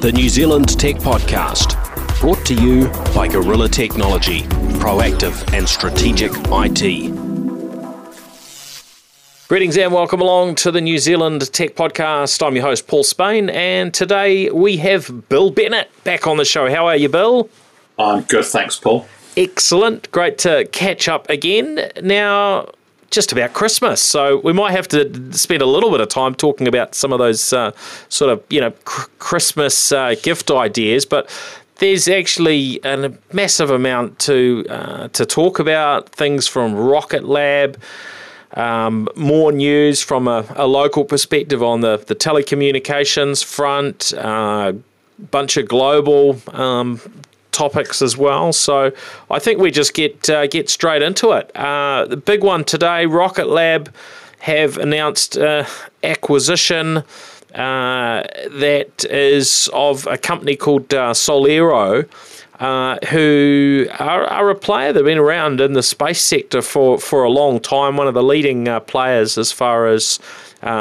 the New Zealand Tech Podcast, brought to you by Gorilla Technology, proactive and strategic IT. Greetings and welcome along to the New Zealand Tech Podcast. I'm your host, Paul Spain, and today we have Bill Bennett back on the show. How are you, Bill? I'm good, thanks, Paul. Excellent. Great to catch up again. Now, just about Christmas. So we might have to spend a little bit of time talking about some of those uh, sort of you know cr- Christmas uh, gift ideas, but. There's actually a massive amount to uh, to talk about. Things from Rocket Lab, um, more news from a, a, local perspective on the, the telecommunications front, uh, bunch of global um, topics as well. So I think we just get uh, get straight into it. Uh, the big one today, Rocket Lab have announced uh, acquisition uh, that is of a company called uh, SolAero. Uh, who are, are, a player that have been around in the space sector for, for a long time, one of the leading players as far as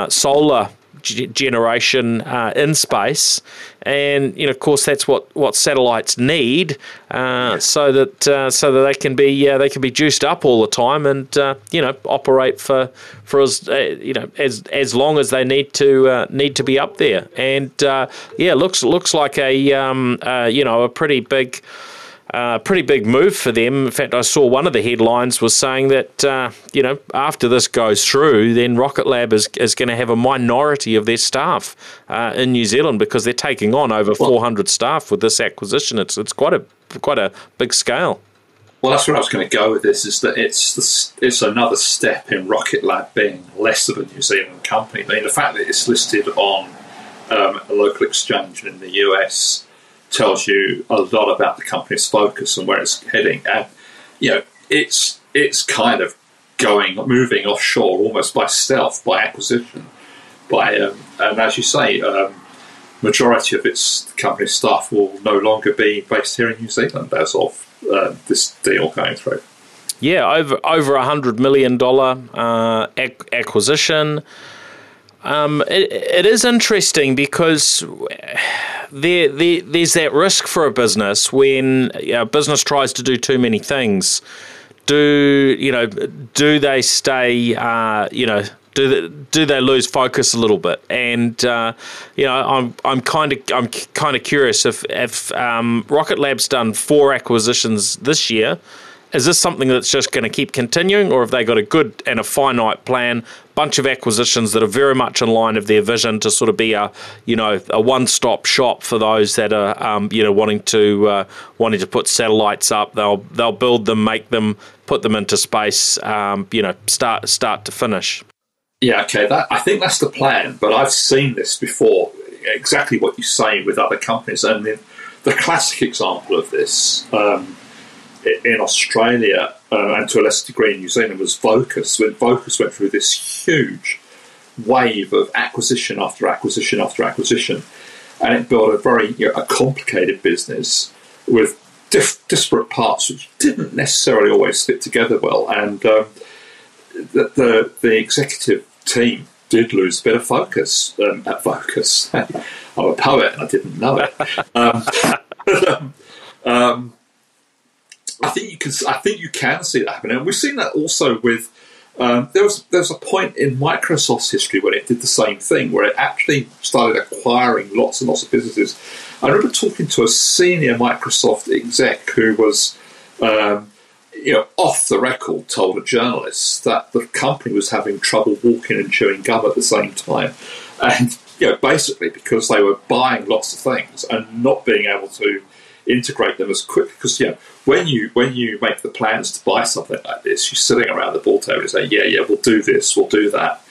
solar generation uh, in space, and you know, of course, that's what, what satellites need, uh, so that uh, so that they can be uh, they can be juiced up all the time, and uh, you know, operate for for as uh, you know as as long as they need to need to be up there. And yeah, looks looks like a um, you know a pretty big. Uh, pretty big move for them. In fact, I saw one of the headlines was saying that uh, you know after this goes through, then Rocket Lab is is going to have a minority of their staff uh, in New Zealand because they're taking on over well, 400 staff with this acquisition. It's it's quite a quite a big scale. Well, that's where I was going to go with this. Is that it's it's another step in Rocket Lab being less of a New Zealand company. I mean, the fact that it's listed on um, a local exchange in the US tells you a lot about the company's focus and where it's heading. And you know, it's it's kind of going moving offshore almost by stealth, by acquisition, by um, and as you say, um, majority of its company staff will no longer be based here in New Zealand as of uh, this deal going through. Yeah, over over a hundred million dollar uh, ac- acquisition. Um, it, it is interesting because there, there, there's that risk for a business when a business tries to do too many things. Do you know? Do they stay? Uh, you know, do they, do they lose focus a little bit? And uh, you know, I'm I'm kind of I'm kind of curious if if um, Rocket Lab's done four acquisitions this year is this something that's just going to keep continuing, or have they got a good and a finite plan, bunch of acquisitions that are very much in line of their vision to sort of be a, you know, a one-stop shop for those that are, um, you know, wanting to uh, wanting to put satellites up. They'll they'll build them, make them, put them into space, um, you know, start start to finish. Yeah, okay. That, I think that's the plan, but I've seen this before. Exactly what you say with other companies, and the, the classic example of this. Um, in Australia uh, and to a lesser degree in New Zealand was Vocus. When Vocus went through this huge wave of acquisition after acquisition after acquisition, and it built a very you know, a complicated business with diff- disparate parts which didn't necessarily always fit together well, and um, the, the, the executive team did lose a bit of focus um, at Vocus. I'm a poet and I didn't know it. Um, um, I think you can. I think you can see that happening, and we've seen that also with. Um, there was there was a point in Microsoft's history when it did the same thing, where it actually started acquiring lots and lots of businesses. I remember talking to a senior Microsoft exec who was, um, you know, off the record, told a journalist that the company was having trouble walking and chewing gum at the same time, and you know, basically because they were buying lots of things and not being able to integrate them as quickly. Because you know, when you when you make the plans to buy something like this, you're sitting around the board table and say, "Yeah, yeah, we'll do this, we'll do that,"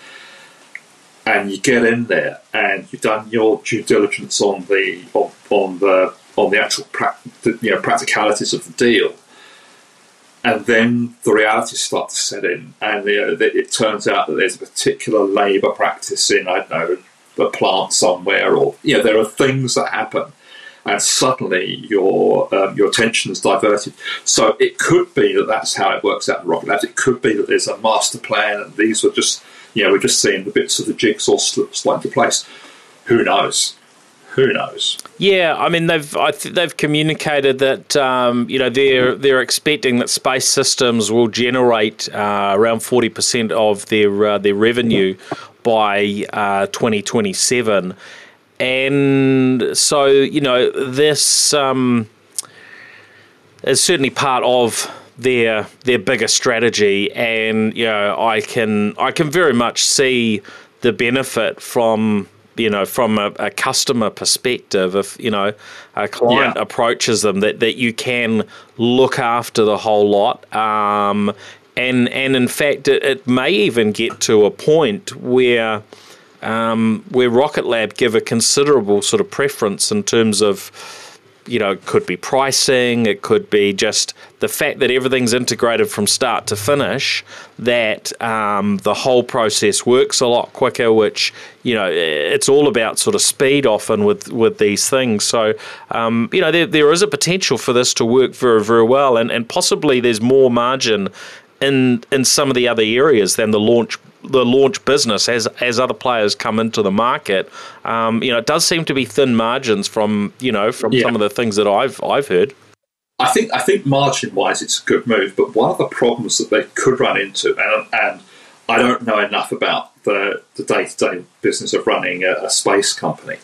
and you get in there and you've done your due diligence on the on, on the on the actual pra- you know practicalities of the deal. And then the realities start to set in, and you know, it turns out that there's a particular labour practice in I don't know the plant somewhere, or you know there are things that happen and suddenly your um, your attention is diverted. So it could be that that's how it works out in Rocket Labs. It could be that there's a master plan, and these are just you know we're just seeing the bits of the jigsaw slip slide into place. Who knows? who knows? Yeah, I mean they've I th- they've communicated that um, you know they're they're expecting that space systems will generate uh, around forty percent of their uh, their revenue by uh, twenty twenty seven, and so you know this um, is certainly part of their their bigger strategy, and you know I can I can very much see the benefit from you know, from a, a, customer perspective, if you know a client yeah. approaches them, that, that you can look after the whole lot, um, and and in fact, it, it, may even get to a point where um, where Rocket Lab give a considerable sort of preference in terms of you know, it could be pricing, it could be just the fact that everything's integrated from start to finish, that um, the whole process works a lot quicker, which, you know, it's all about sort of speed often with, with these things. So, um, you know, there, there is a potential for this to work very, very well, and, and possibly there's more margin in in some of the other areas than the launch the launch business as as other players come into the market. Um, you know, it does seem to be thin margins from you know from yeah. some of the things that I've I've heard. I think I think margin wise it's a good move, but one of the problems that they could run into, and, and I don't know enough about the the day to day business of running a, a space company,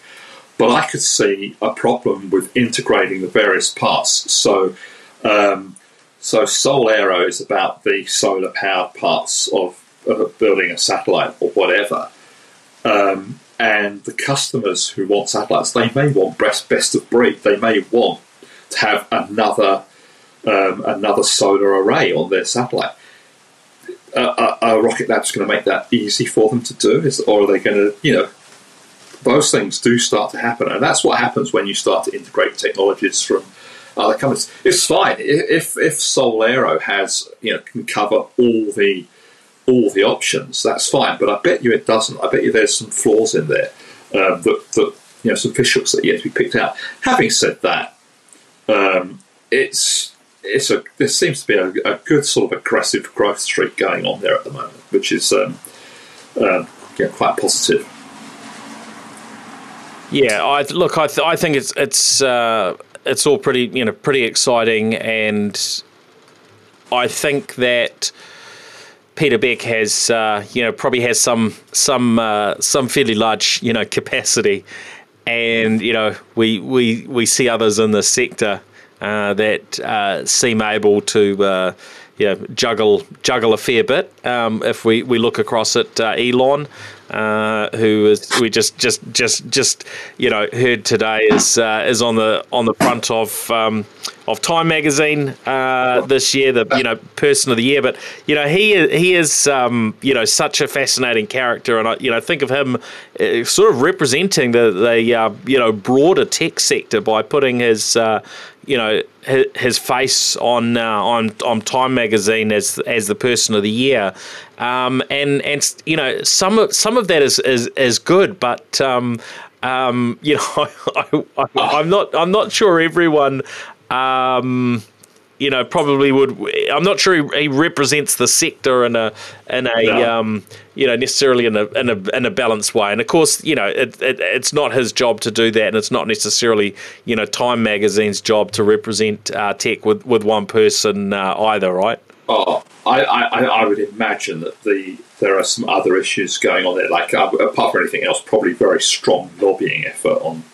but I could see a problem with integrating the various parts. So. Um, so SolAero is about the solar powered parts of building a satellite or whatever. Um, and the customers who want satellites, they may want best best of breed. They may want to have another um, another solar array on their satellite. Uh, are, Rocket Labs going to make that easy for them to do? Is, or are they going to, you know, those things do start to happen, and that's what happens when you start to integrate technologies from other companies. It's fine if if SolAero has you know can cover all the all the options. That's fine, but I bet you it doesn't. I bet you there's some flaws in there um, that that you know some fish hooks that yet to be picked out. Having said that, um, it's it's a there seems to be a, a, good sort of aggressive growth streak going on there at the moment, which is um, uh, yeah, quite positive. Yeah, I look. I, th- I think it's it's uh, it's all pretty you know pretty exciting, and I think that Peter Beck has uh, you know probably has some some uh, some fairly large you know capacity, and you know we we we see others in the sector uh, that uh, seem able to uh, you know, juggle juggle a fair bit. Um, if we, we look across at uh, Elon, who is we just just just just you know heard today is is on the on the front of um, of Time magazine uh, this year, the you know person of the year. But you know he he is um, you know such a fascinating character, and I you know think of him uh, sort of representing the the uh, you know broader tech sector by putting his you know his, his face on uh, on on Time magazine as as the person of the year, um, and and you know some of some of that is is, is good, but um, um, you know I, am not I'm not sure everyone. Um, you know, probably would. I'm not sure he, he represents the sector in a in a no. um, you know necessarily in a, in a in a balanced way. And of course, you know, it, it, it's not his job to do that, and it's not necessarily you know Time Magazine's job to represent uh, tech with with one person uh, either, right? Oh, I, I, I would imagine that the there are some other issues going on there, like uh, apart from anything else, probably very strong lobbying effort on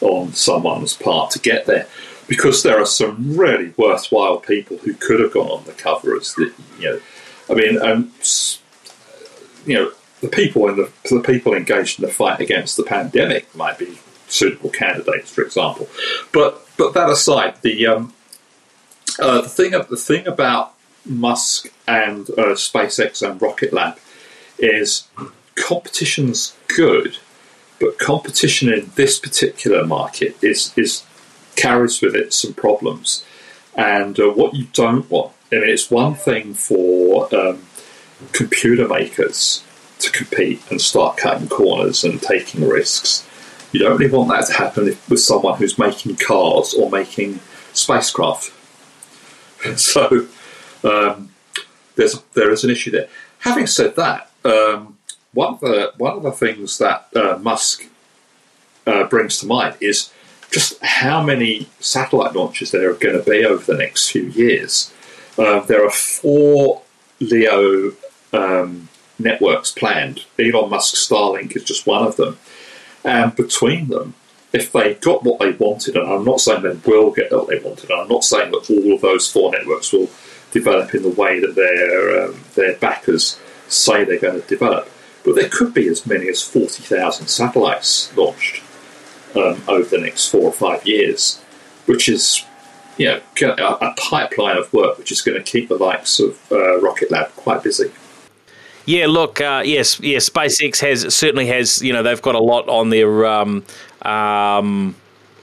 on someone's part to get there because there are some really worthwhile people who could have gone on the cover as the you know I mean and you know the people in the the people engaged in the fight against the pandemic might be suitable candidates for example. But but that aside the um, uh, the thing the thing about Musk and uh, SpaceX and Rocket Lab is competition's good but competition in this particular market is is carries with it some problems. And uh, what you don't want, I mean, it's one thing for um, computer makers to compete and start cutting corners and taking risks. You don't really want that to happen with someone who's making cars or making spacecraft. so um, there's there is an issue there. Having said that, um, one of the one of the things that uh, Musk uh, brings to mind is just how many satellite launches there are going to be over the next few years. Uh, there are four LEO um, networks planned. Elon Musk's Starlink is just one of them. And between them, if they got what they wanted, and I'm not saying they will get what they wanted, I'm not saying that all of those four networks will develop in the way that their um, their backers say they're going to develop, but there could be as many as 40,000 satellites launched um, over the next four or five years, which is you know, a, pipeline of work which is going to keep the likes of uh, Rocket Lab quite busy. Yeah, look, uh, yes, yeah, SpaceX has certainly has you know they've got a lot on their um, um,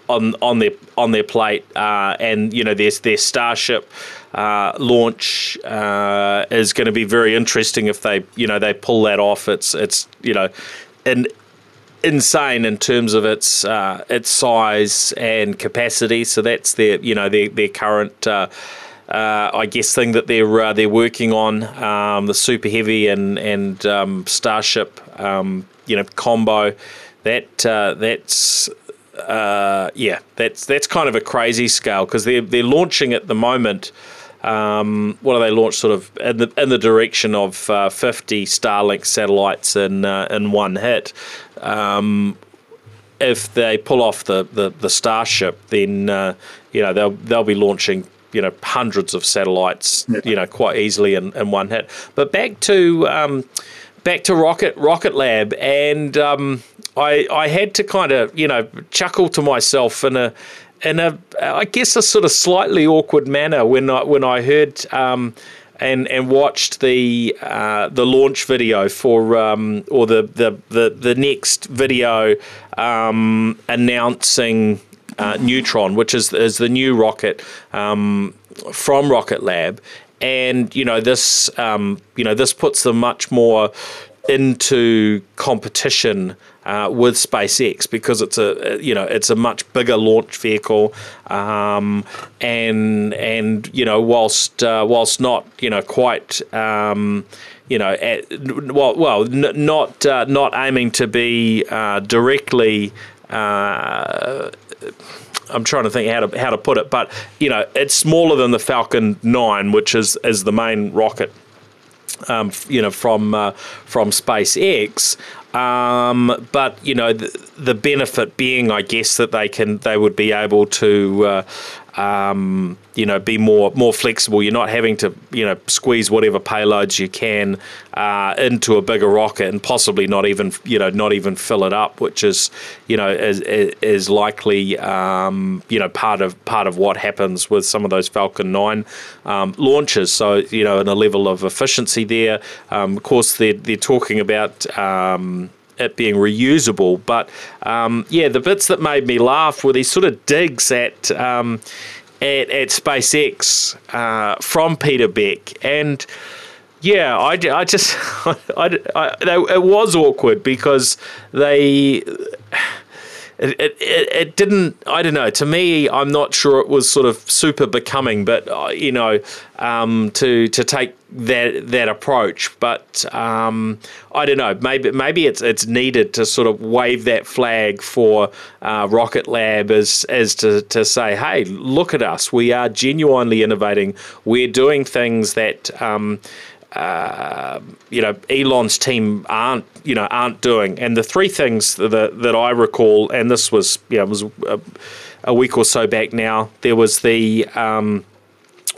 on on their on their plate, uh, and you know their their Starship uh, launch uh, is going to be very interesting if they you know they pull that off. It's it's you know, and insane in terms of its uh, its size and capacity. So that's their you know their their current. Uh, uh, I guess thing that they're uh, they're working on um, the super heavy and and um, starship um, you know combo that uh, that's uh, yeah that's that's kind of a crazy scale because they're they're launching at the moment um, what do they launch sort of in the in the direction of uh, 50 Starlink satellites in uh, in one hit. Um, if they pull off the, the, the Starship, then uh, you know they'll they'll be launching you know hundreds of satellites yeah. you know quite easily in, in one hit. But back to um, back to Rocket Rocket Lab, and um, I I had to kind of you know chuckle to myself in a in a, I guess, a sort of slightly awkward manner when I when I heard um, and and watched the uh, the launch video for um, or the, the the the next video um, announcing uh, Neutron, which is is the new rocket um, from Rocket Lab, and you know this um, you know this puts them much more into competition uh, with SpaceX because it's a you know it's a much bigger launch vehicle, um, and and you know whilst uh, whilst not you know quite. Um, you know, at, well, well, n- not uh, not aiming to be uh, directly uh, I'm trying to think how to how to put it, but you know, it's smaller than the Falcon 9, which is is the main rocket. Um, you know, from uh, from SpaceX, um, but you know, the, the, benefit being, I guess, that they can they would be able to. Uh, um, you know, be more more flexible. You're not having to, you know, squeeze whatever payloads you can uh, into a bigger rocket and possibly not even, you know, not even fill it up, which is, you know, is, is likely, um, you know, part of part of what happens with some of those Falcon 9 um, launches. So, you know, in a level of efficiency there. Um, of course, they're they're talking about um, it being reusable. But um, yeah, the bits that made me laugh were these sort of digs at um, at, at, SpaceX uh, from Peter Beck and. Yeah, I, I just I, I, I, it was awkward because they it, it, it didn't i don't know. To me i'm not sure it was sort of super becoming but uh, you know um, to to take that that approach. But um, i don't know. Maybe maybe it's it's needed to sort of wave that flag for uh, rocket lab as as to, to say hey look at us. We are genuinely innovating. We're doing things that um, uh, you know Elon's team aren't you know aren't doing. And the three things that that I recall, and this was know was a, a week or so back now. There was the um,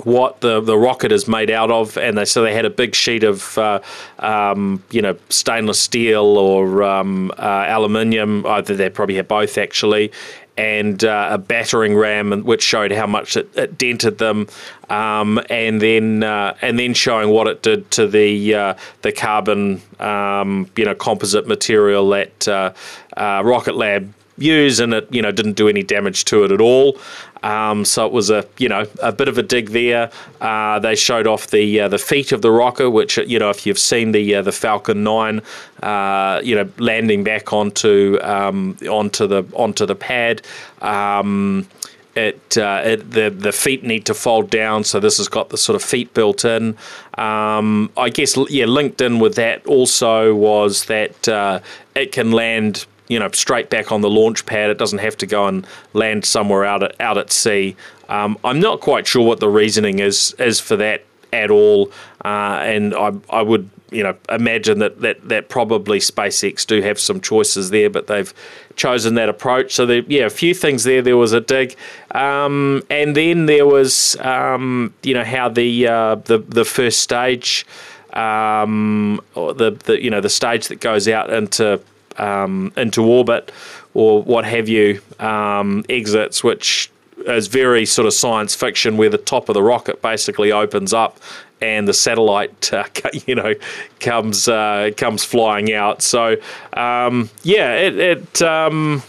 what the, the rocket is made out of, and they so they had a big sheet of uh, um, you know stainless steel or um, uh, aluminium. Either they probably had both actually, and uh, a battering ram, which showed how much it, it dented them, um, and then uh, and then showing what it did to the uh, the carbon um, you know composite material that uh, uh, Rocket Lab use, and it you know didn't do any damage to it at all. Um, so it was a you know a bit of a dig there. Uh, they showed off the uh, the feet of the rocket, which you know if you've seen the uh, the Falcon Nine, uh, you know landing back onto um, onto the onto the pad. Um, it, uh, it, the the feet need to fold down, so this has got the sort of feet built in. Um, I guess yeah, linked in with that also was that uh, it can land you know straight back on the launch pad. It doesn't have to go and land somewhere out at out at sea. Um, I'm not quite sure what the reasoning is is for that at all, uh, and I I would you know imagine that, that that probably SpaceX do have some choices there, but they've chosen that approach. So there, yeah, a few things there. There was a dig, um, and then there was um, you know how the uh, the the first stage, um, the the you know the stage that goes out into um, into orbit or what have you um, exits, which is very sort of science fiction, where the top of the rocket basically opens up and the satellite, uh, you know, comes uh, comes flying out. So um, yeah, it. it um,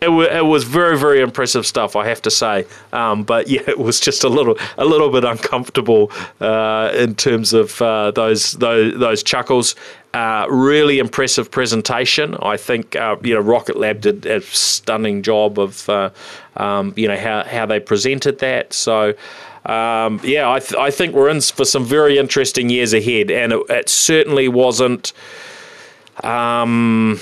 it, w- it was very very impressive stuff I have to say um, but yeah it was just a little a little bit uncomfortable uh, in terms of uh, those, those those chuckles really impressive presentation I think uh, you know Rocket Lab did a stunning job of uh, um, you know how, how they presented that so um, yeah, I, th- I think we're in for some very interesting years ahead, and it, it certainly wasn't. Um,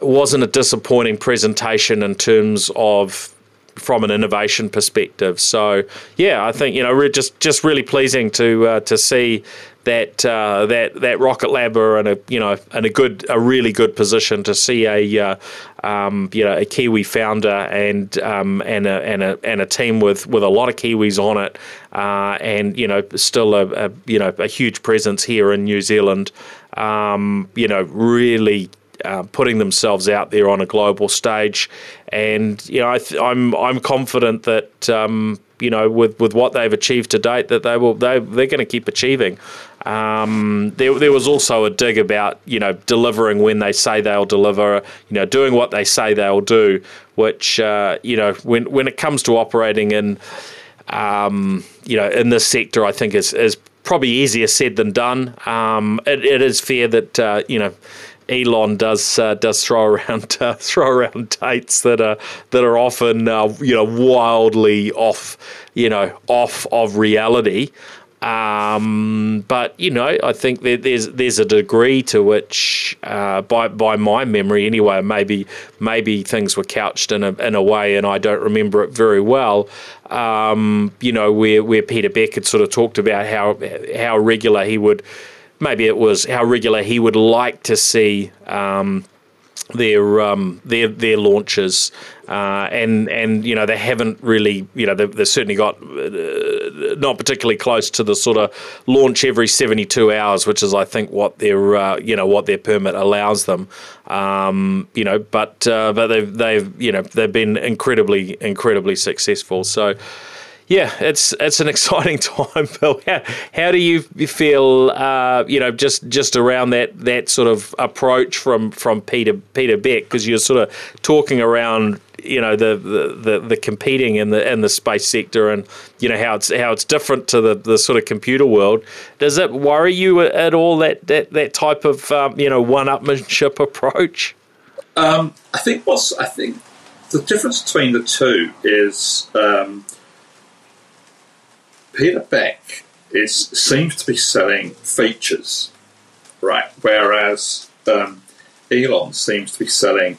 wasn't a disappointing presentation in terms of from an innovation perspective. So yeah, I think you know just just really pleasing to uh, to see that uh, that that Rocket Lab are in a you know in a good a really good position to see a uh, um, you know a Kiwi founder and um, and a and a and a team with with a lot of Kiwis on it, uh, and you know still a, a, you know a huge presence here in New Zealand. Um, you know really uh, putting themselves out there on a global stage, and you know I am I'm, I'm confident that um, you know with, with what they've achieved to date that they will they they're going to keep achieving. Um, there, there was also a dig about you know delivering when they say they'll deliver, you know doing what they say they'll do, which uh, you know when when it comes to operating in um, you know in this sector, I think is is probably easier said than done. Um, it, it is fair that uh, you know Elon does uh, does throw around uh, throw around dates that are that are often uh, you know wildly off you know off of reality. Um, but you know, I think there's there's a degree to which, uh, by by my memory anyway, maybe maybe things were couched in a in a way, and I don't remember it very well. Um, you know, where where Peter Beck had sort of talked about how how regular he would maybe it was how regular he would like to see um, their um, their their launches, uh, and and you know they haven't really you know they've, they've certainly got uh, not particularly close to the sort of launch every seventy two hours, which is I think what their uh, you know what their permit allows them. Um, you know, but uh, but they've they've you know they've been incredibly incredibly successful. So yeah, it's it's an exciting time, Bill. How, how do you feel? Uh, you know, just just around that that sort of approach from from Peter Peter Beck, because you're sort of talking around you know the, the, the, the, competing in the in the space sector and you know how it's how it's different to the, the sort of computer world. Does it worry you at all that that, that type of um, you know one upmanship approach? Um, I think what's I think the difference between the two is um, Peter Beck is seems to be selling features, right? Whereas um, Elon seems to be selling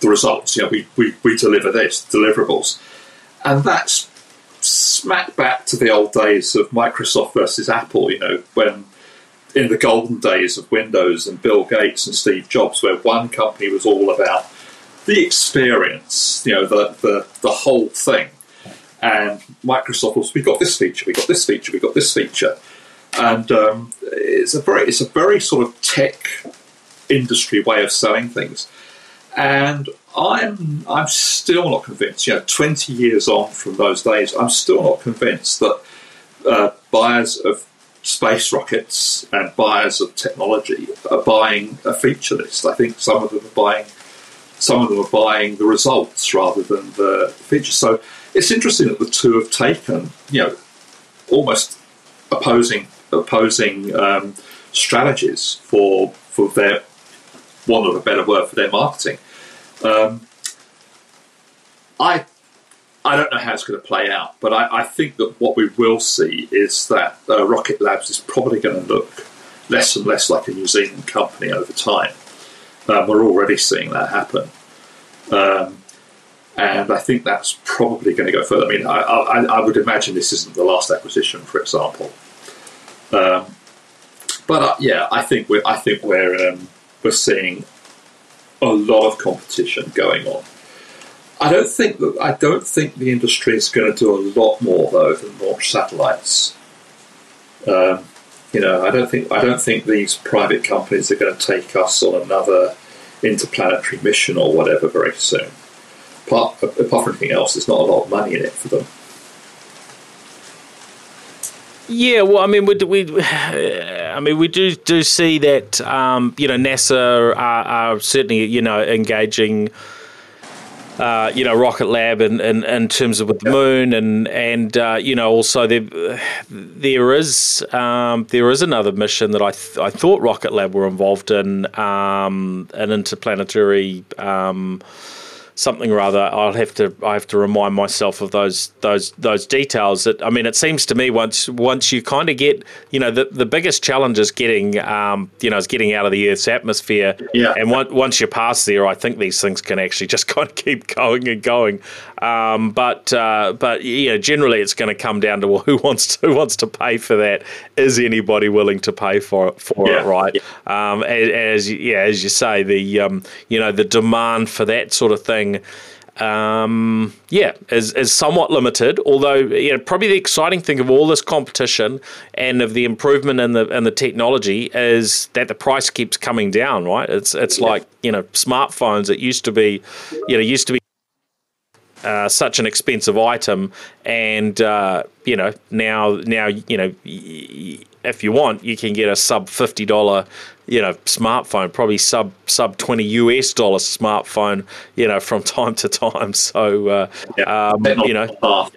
the results. You know, we, we, we deliver this, deliverables. And that's smack back to the old days of Microsoft versus Apple, you know, when in the golden days of Windows and Bill Gates and Steve Jobs, where one company was all about the experience, you know, the, the, the whole thing and Microsoft was, we've got this feature, we've got this feature, we've got this feature, and um, it's a very it's a very sort of tech industry way of selling things, and I'm I'm still not convinced. You know, 20 years on from those days, I'm still not convinced that uh, buyers of space rockets and buyers of technology are buying a feature list. I think some of them are buying some of them are buying the results rather than the features. So it's interesting that the two have taken, you know, almost opposing opposing um, strategies for for their one of a better word for their marketing. Um, I I don't know how it's going to play out, but I, I think that what we will see is that uh, Rocket Labs is probably going to look less and less like a New Zealand company over time. Um, we're already seeing that happen. Um, and I think that's probably going to go further. I mean, I, I, I, would imagine this isn't the last acquisition, for example. Um, but uh, yeah, I think we're I think we're um, we're seeing a lot of competition going on. I don't think that I don't think the industry is going to do a lot more though than launch satellites. Um, you know, I don't think I don't think these private companies are going to take us on another interplanetary mission or whatever very soon. Apart, apart from anything else, there's not a lot of money in it for them. Yeah, well, I mean, we, we I mean, we do do see that um, you know NASA are, are, certainly you know engaging. Uh, you know, Rocket Lab in, in, in terms of with the moon, and and uh, you know also there there is um, there is another mission that I th- I thought Rocket Lab were involved in um, an interplanetary um, something or other. I'll have to I have to remind myself of those those those details. That I mean, it seems to me once once you kind of get you know the, the biggest challenge is getting um, you know is getting out of the Earth's atmosphere. Yeah. And once once you pass there, I think these things can actually just kind of keep going and going. Um, but uh, but you know, generally it's going to come down to well, who wants to, who wants to pay for that? Is anybody willing to pay for it, for yeah. it? Right. Yeah. Um, as, as yeah, as you say, the um, you know the demand for that sort of thing um, yeah, is, is somewhat limited. Although, you know, probably the exciting thing of all this competition and of the improvement in the in the technology is that the price keeps coming down. Right? It's it's yeah. like you know smartphones. It used to be, you know, used to be uh, such an expensive item, and uh, you know now now you know if you want you can get a sub fifty dollar you know smartphone, probably sub sub twenty US dollar smartphone, you know from time to time. So uh, yeah. um, you know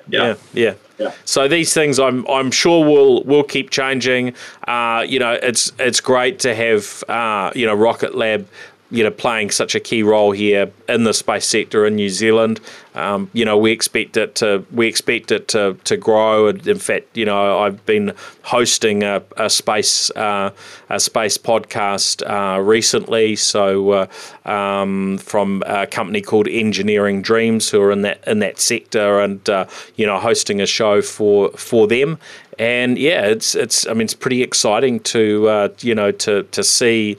yeah. yeah. yeah. So these things, I'm I'm sure will will keep changing. Uh, you know, it's it's great to have uh, you know Rocket Lab you know, playing such a key role here in the space sector in New Zealand. Um, you know, we expect it to we expect it to, to grow. In fact, you know, I've been hosting a, a space uh, a space podcast uh, recently. So uh, um, from a company called Engineering Dreams, who are in that in that sector, and uh, you know, hosting a show for for them. And yeah, it's it's I mean, it's pretty exciting to uh, you know to to see.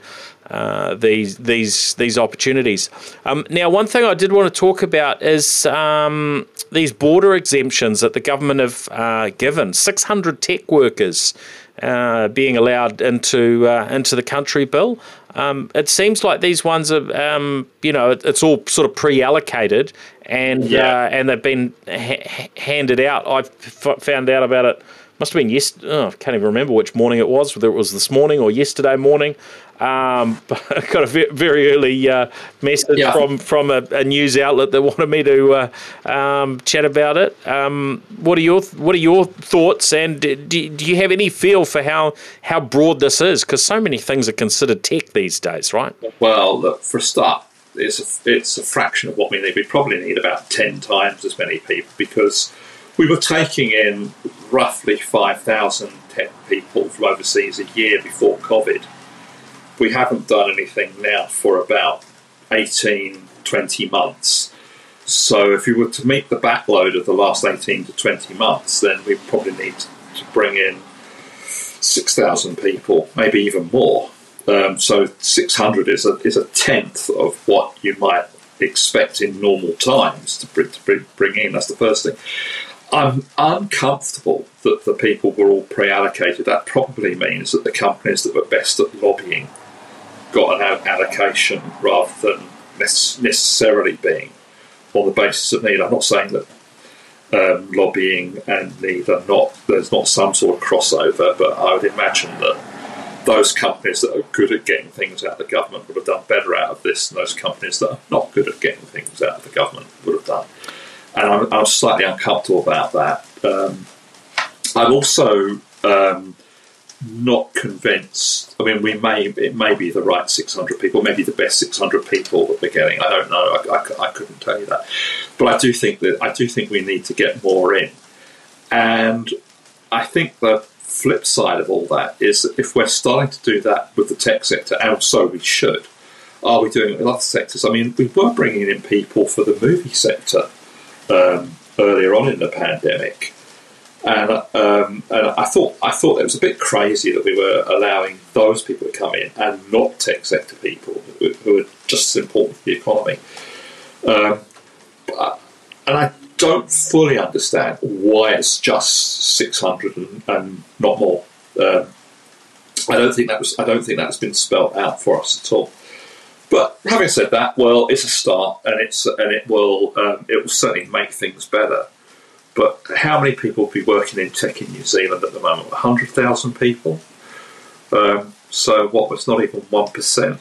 Uh, these these these opportunities. Um, now, one thing I did want to talk about is um, these border exemptions that the government have uh, given. Six hundred tech workers uh, being allowed into uh, into the country. Bill, um, it seems like these ones are um, you know it, it's all sort of pre-allocated and yeah. Uh, and they've been ha- handed out. I f- found out about it must have been yes. Oh, I can't even remember which morning it was, whether it was this morning or yesterday morning. Um, but I got a very early uh, message yeah. from from a, a, news outlet that wanted me to uh, um, chat about it. Um, what are your What are your thoughts? And do, do you have any feel for how how broad this is? Because so many things are considered tech these days, right? Well, look, for a start, it's a, it's a fraction of what we need. We probably need about ten times as many people because we were taking in roughly 5,000 tech people from overseas a year before COVID. We haven't done anything now for about 18, 20 months. So if you were to meet the backload of the last 18 to 20 months, then we probably need to bring in 6,000 people, maybe even more. Um, so 600 is a, is a tenth of what you might expect in normal times to bring, to bring in. That's the first thing. I'm uncomfortable that the people were all pre allocated. That probably means that the companies that were best at lobbying got an allocation rather than necessarily being on the basis of need. I'm not saying that um, lobbying and need are not, there's not some sort of crossover, but I would imagine that those companies that are good at getting things out of the government would have done better out of this than those companies that are not good at getting things out of the government would have done and I'm, I'm slightly uncomfortable about that. Um, I'm also um, not convinced. I mean, we may it may be the right 600 people, maybe the best 600 people that we're getting. I don't know. I, I, I, couldn't tell you that, but I do think that I do think we need to get more in, and I think the flip side of all that is that if we're starting to do that with the tech sector, and so we should. are we doing it with other sectors? I mean, we were bringing in people for the movie sector um, earlier on in the pandemic, and um, and I thought I thought it was a bit crazy that we were allowing those people to come in and not tech sector people who, are just as important for the economy. Um, but, and I don't fully understand why it's just six hundred and, and, not more. Um, I don't think that was I don't think that's been spelled out for us at all. But having said that, well, it's a start, and it's and it will um, it will certainly make things better. But how many people will be working in tech in New Zealand at the moment? hundred thousand people. Um, so what was not even one percent,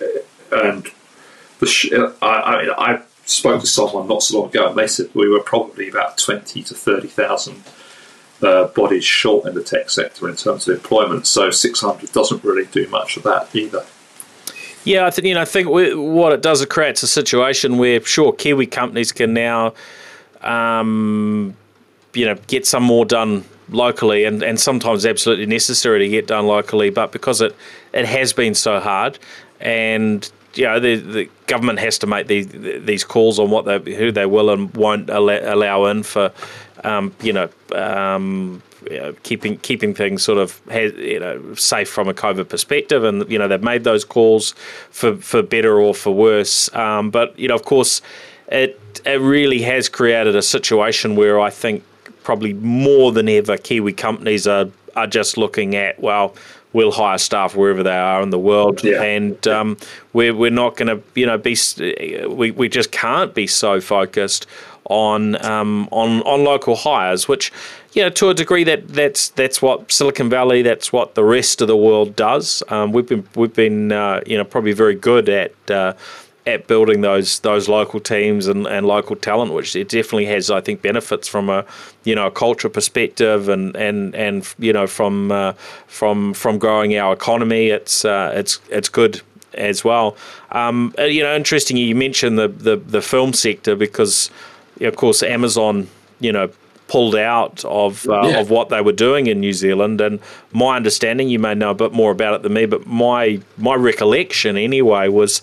uh, and sh- I, I, mean, I spoke to someone not so long ago, and they said we were probably about twenty to thirty thousand uh, bodies short in the tech sector in terms of employment. So 600 doesn't really do much of that either. Yeah, I think you know. I think what it does, it creates a situation where, sure, Kiwi companies can now, um, you know, get some more done locally, and, and sometimes absolutely necessary to get done locally. But because it it has been so hard, and you know, the, the government has to make these these calls on what they who they will and won't allow, allow in for um, you know, um, you know, keeping keeping things sort of you know safe from a COVID perspective, and you know they've made those calls for for better or for worse. Um, but you know, of course, it it really has created a situation where I think probably more than ever Kiwi companies are are just looking at well we'll hire staff wherever they are in the world, yeah. and um, we're we're not going to you know be we we just can't be so focused on um, on on local hires, which you know to a degree that that's that's what Silicon Valley, that's what the rest of the world does. Um, we've been we've been uh, you know probably very good at. Uh, at building those those local teams and, and local talent, which it definitely has, I think, benefits from a you know a culture perspective and and and you know from uh, from from growing our economy. It's uh, it's it's good as well. Um, uh, you know, interesting. You mentioned the, the the film sector because of course, Amazon, you know, pulled out of uh, yeah. of what they were doing in New Zealand. And my understanding, you may know a bit more about it than me, but my my recollection anyway was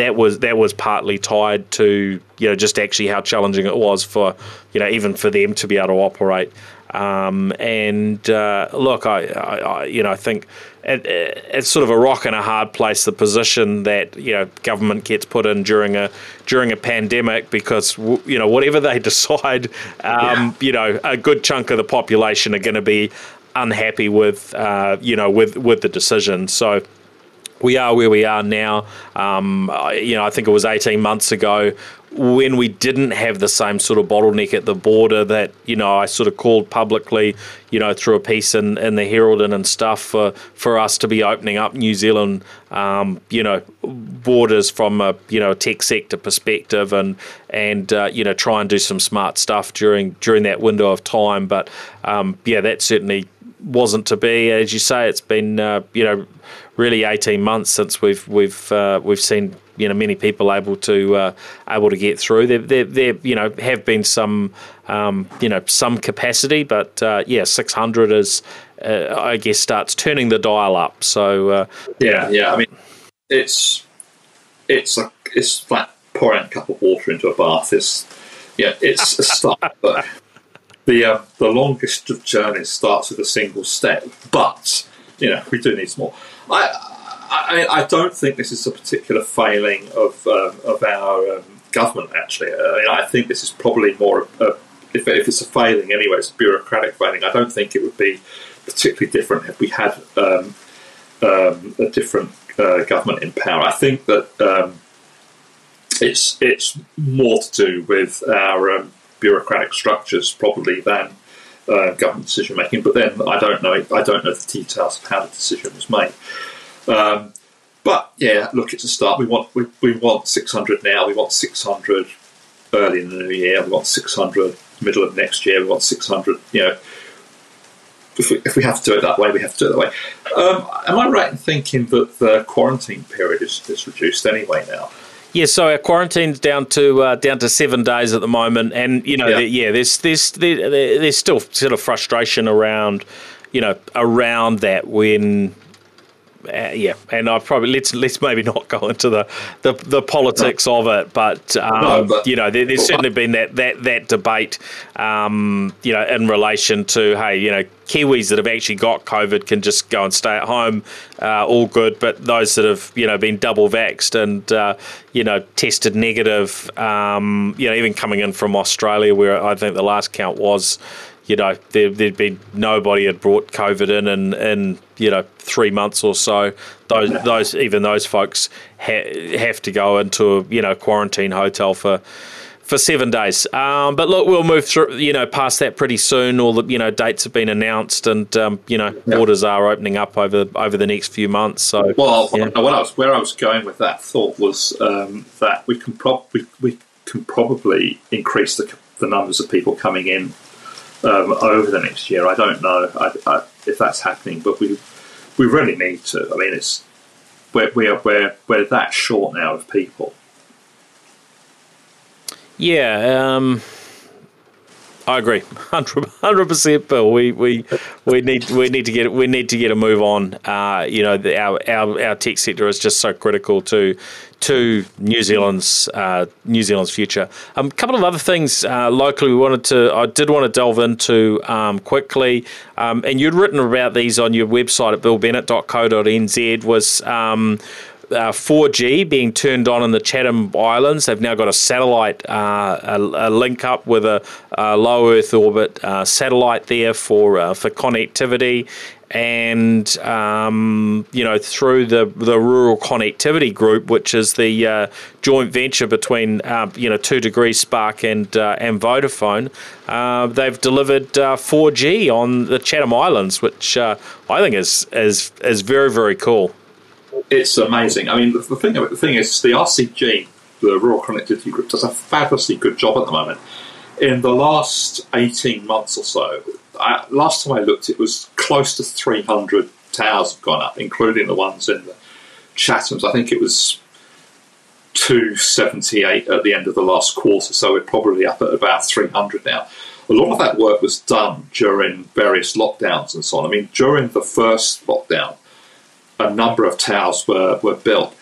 that was that was partly tied to you know just actually how challenging it was for you know even for them to be able to operate. Um, and uh, look, I, I, I, you know I think it, it's sort of a rock and a hard place. The position that you know government gets put in during a during a pandemic because you know whatever they decide, um, yeah. you know a good chunk of the population are going to be unhappy with uh, you know with with the decision. So we are where we are now. Um, you know, I think it was 18 months ago when we didn't have the same sort of bottleneck at the border that, you know, I sort of called publicly, you know, through a piece in, in the Herald and, and stuff for, for us to be opening up New Zealand, um, you know, borders from a, you know, tech sector perspective and, and uh, you know, try and do some smart stuff during, during that window of time. But, um, yeah, that certainly wasn't to be. As you say, it's been, uh, you know, really 18 months since we've we've uh, we've seen you know many people able to uh, able to get through. There, there, there you know have been some um, you know some capacity, but uh, yeah, 600 is uh, I guess starts turning the dial up. So uh, yeah, yeah. I mean, it's it's like it's like pouring a cup of water into a bath. It's yeah, it's a start, but the uh, the longest of journeys starts with a single step. But you know, we do need more. I, I, I don't think this is a particular failing of um, of our um, government. Actually, I, mean, I think this is probably more. A, if, if it's a failing anyway, it's a bureaucratic failing. I don't think it would be particularly different if we had um, um a different uh, government in power. I think that um, it's it's more to do with our um, bureaucratic structures probably than uh, government decision making. But then I don't know. I don't know the details of how the decision was made. Um, but yeah, look, it's a start. We want we, we want 600 now. We want 600 early in the new year. We want 600 middle of next year. We want 600. You know, if we, if we have to do it that way, we have to do it that way. Um, am I right in thinking that the quarantine period is, is reduced anyway now? Yeah, so our quarantine's down to uh, down to seven days at the moment, and you know, yeah, yeah there's there's there, there's still sort of frustration around, you know, around that when uh, yeah, and I probably let's let's maybe not go into the the, the politics no. of it, but, um, no, but you know, there, there's certainly been that that that debate, um, you know, in relation to hey, you know, Kiwis that have actually got COVID can just go and stay at home, uh, all good, but those that have you know been double vaxxed and uh, you know tested negative, um, you know, even coming in from Australia, where I think the last count was you know, there, would been nobody had brought COVID in, in in you know three months or so. Those those even those folks ha- have to go into a you know quarantine hotel for for seven days. Um, but look, we'll move through, you know, past that pretty soon. All the, you know, dates have been announced, and um, you know, yep. borders are opening up over over the next few months. So, well, yeah. what I was where I was going with that thought was um, that we can probably we can probably increase the the numbers of people coming in um, over the next year. I don't know I, I, if that's happening, but we we really need to. I mean, it's we're we're we're, we're that short now of people. Yeah. Um I agree, hundred percent, Bill. We we we need we need to get we need to get a move on. Uh, you know, the, our, our our tech sector is just so critical to to New Zealand's uh, New Zealand's future. A um, couple of other things uh, locally we wanted to I did want to delve into um, quickly, um, and you'd written about these on your website at billbennett.co.nz was. Um, uh, 4G being turned on in the Chatham Islands. They've now got a satellite, uh, a, a, link up with a, a low Earth orbit uh, satellite there for uh, for connectivity. And um, you know through the the rural connectivity group, which is the uh, joint venture between uh, you know Two Degrees Spark and and Vodafone, they've delivered 4G on the Chatham Islands, which I think is is is very very cool it's amazing. I mean, the, the thing the thing is, the RCG, the Rural Connectivity Group, does a fabulously good job at the moment. In the last eighteen months or so, I, last time I looked, it was close to three hundred towers have gone up, including the ones in the Chathams. I think it was 278 at the end of the last quarter, so we're probably up at about 300 now. A lot of that work was done during various lockdowns and so on. I mean, during the first lockdown, a number of towers were, were built.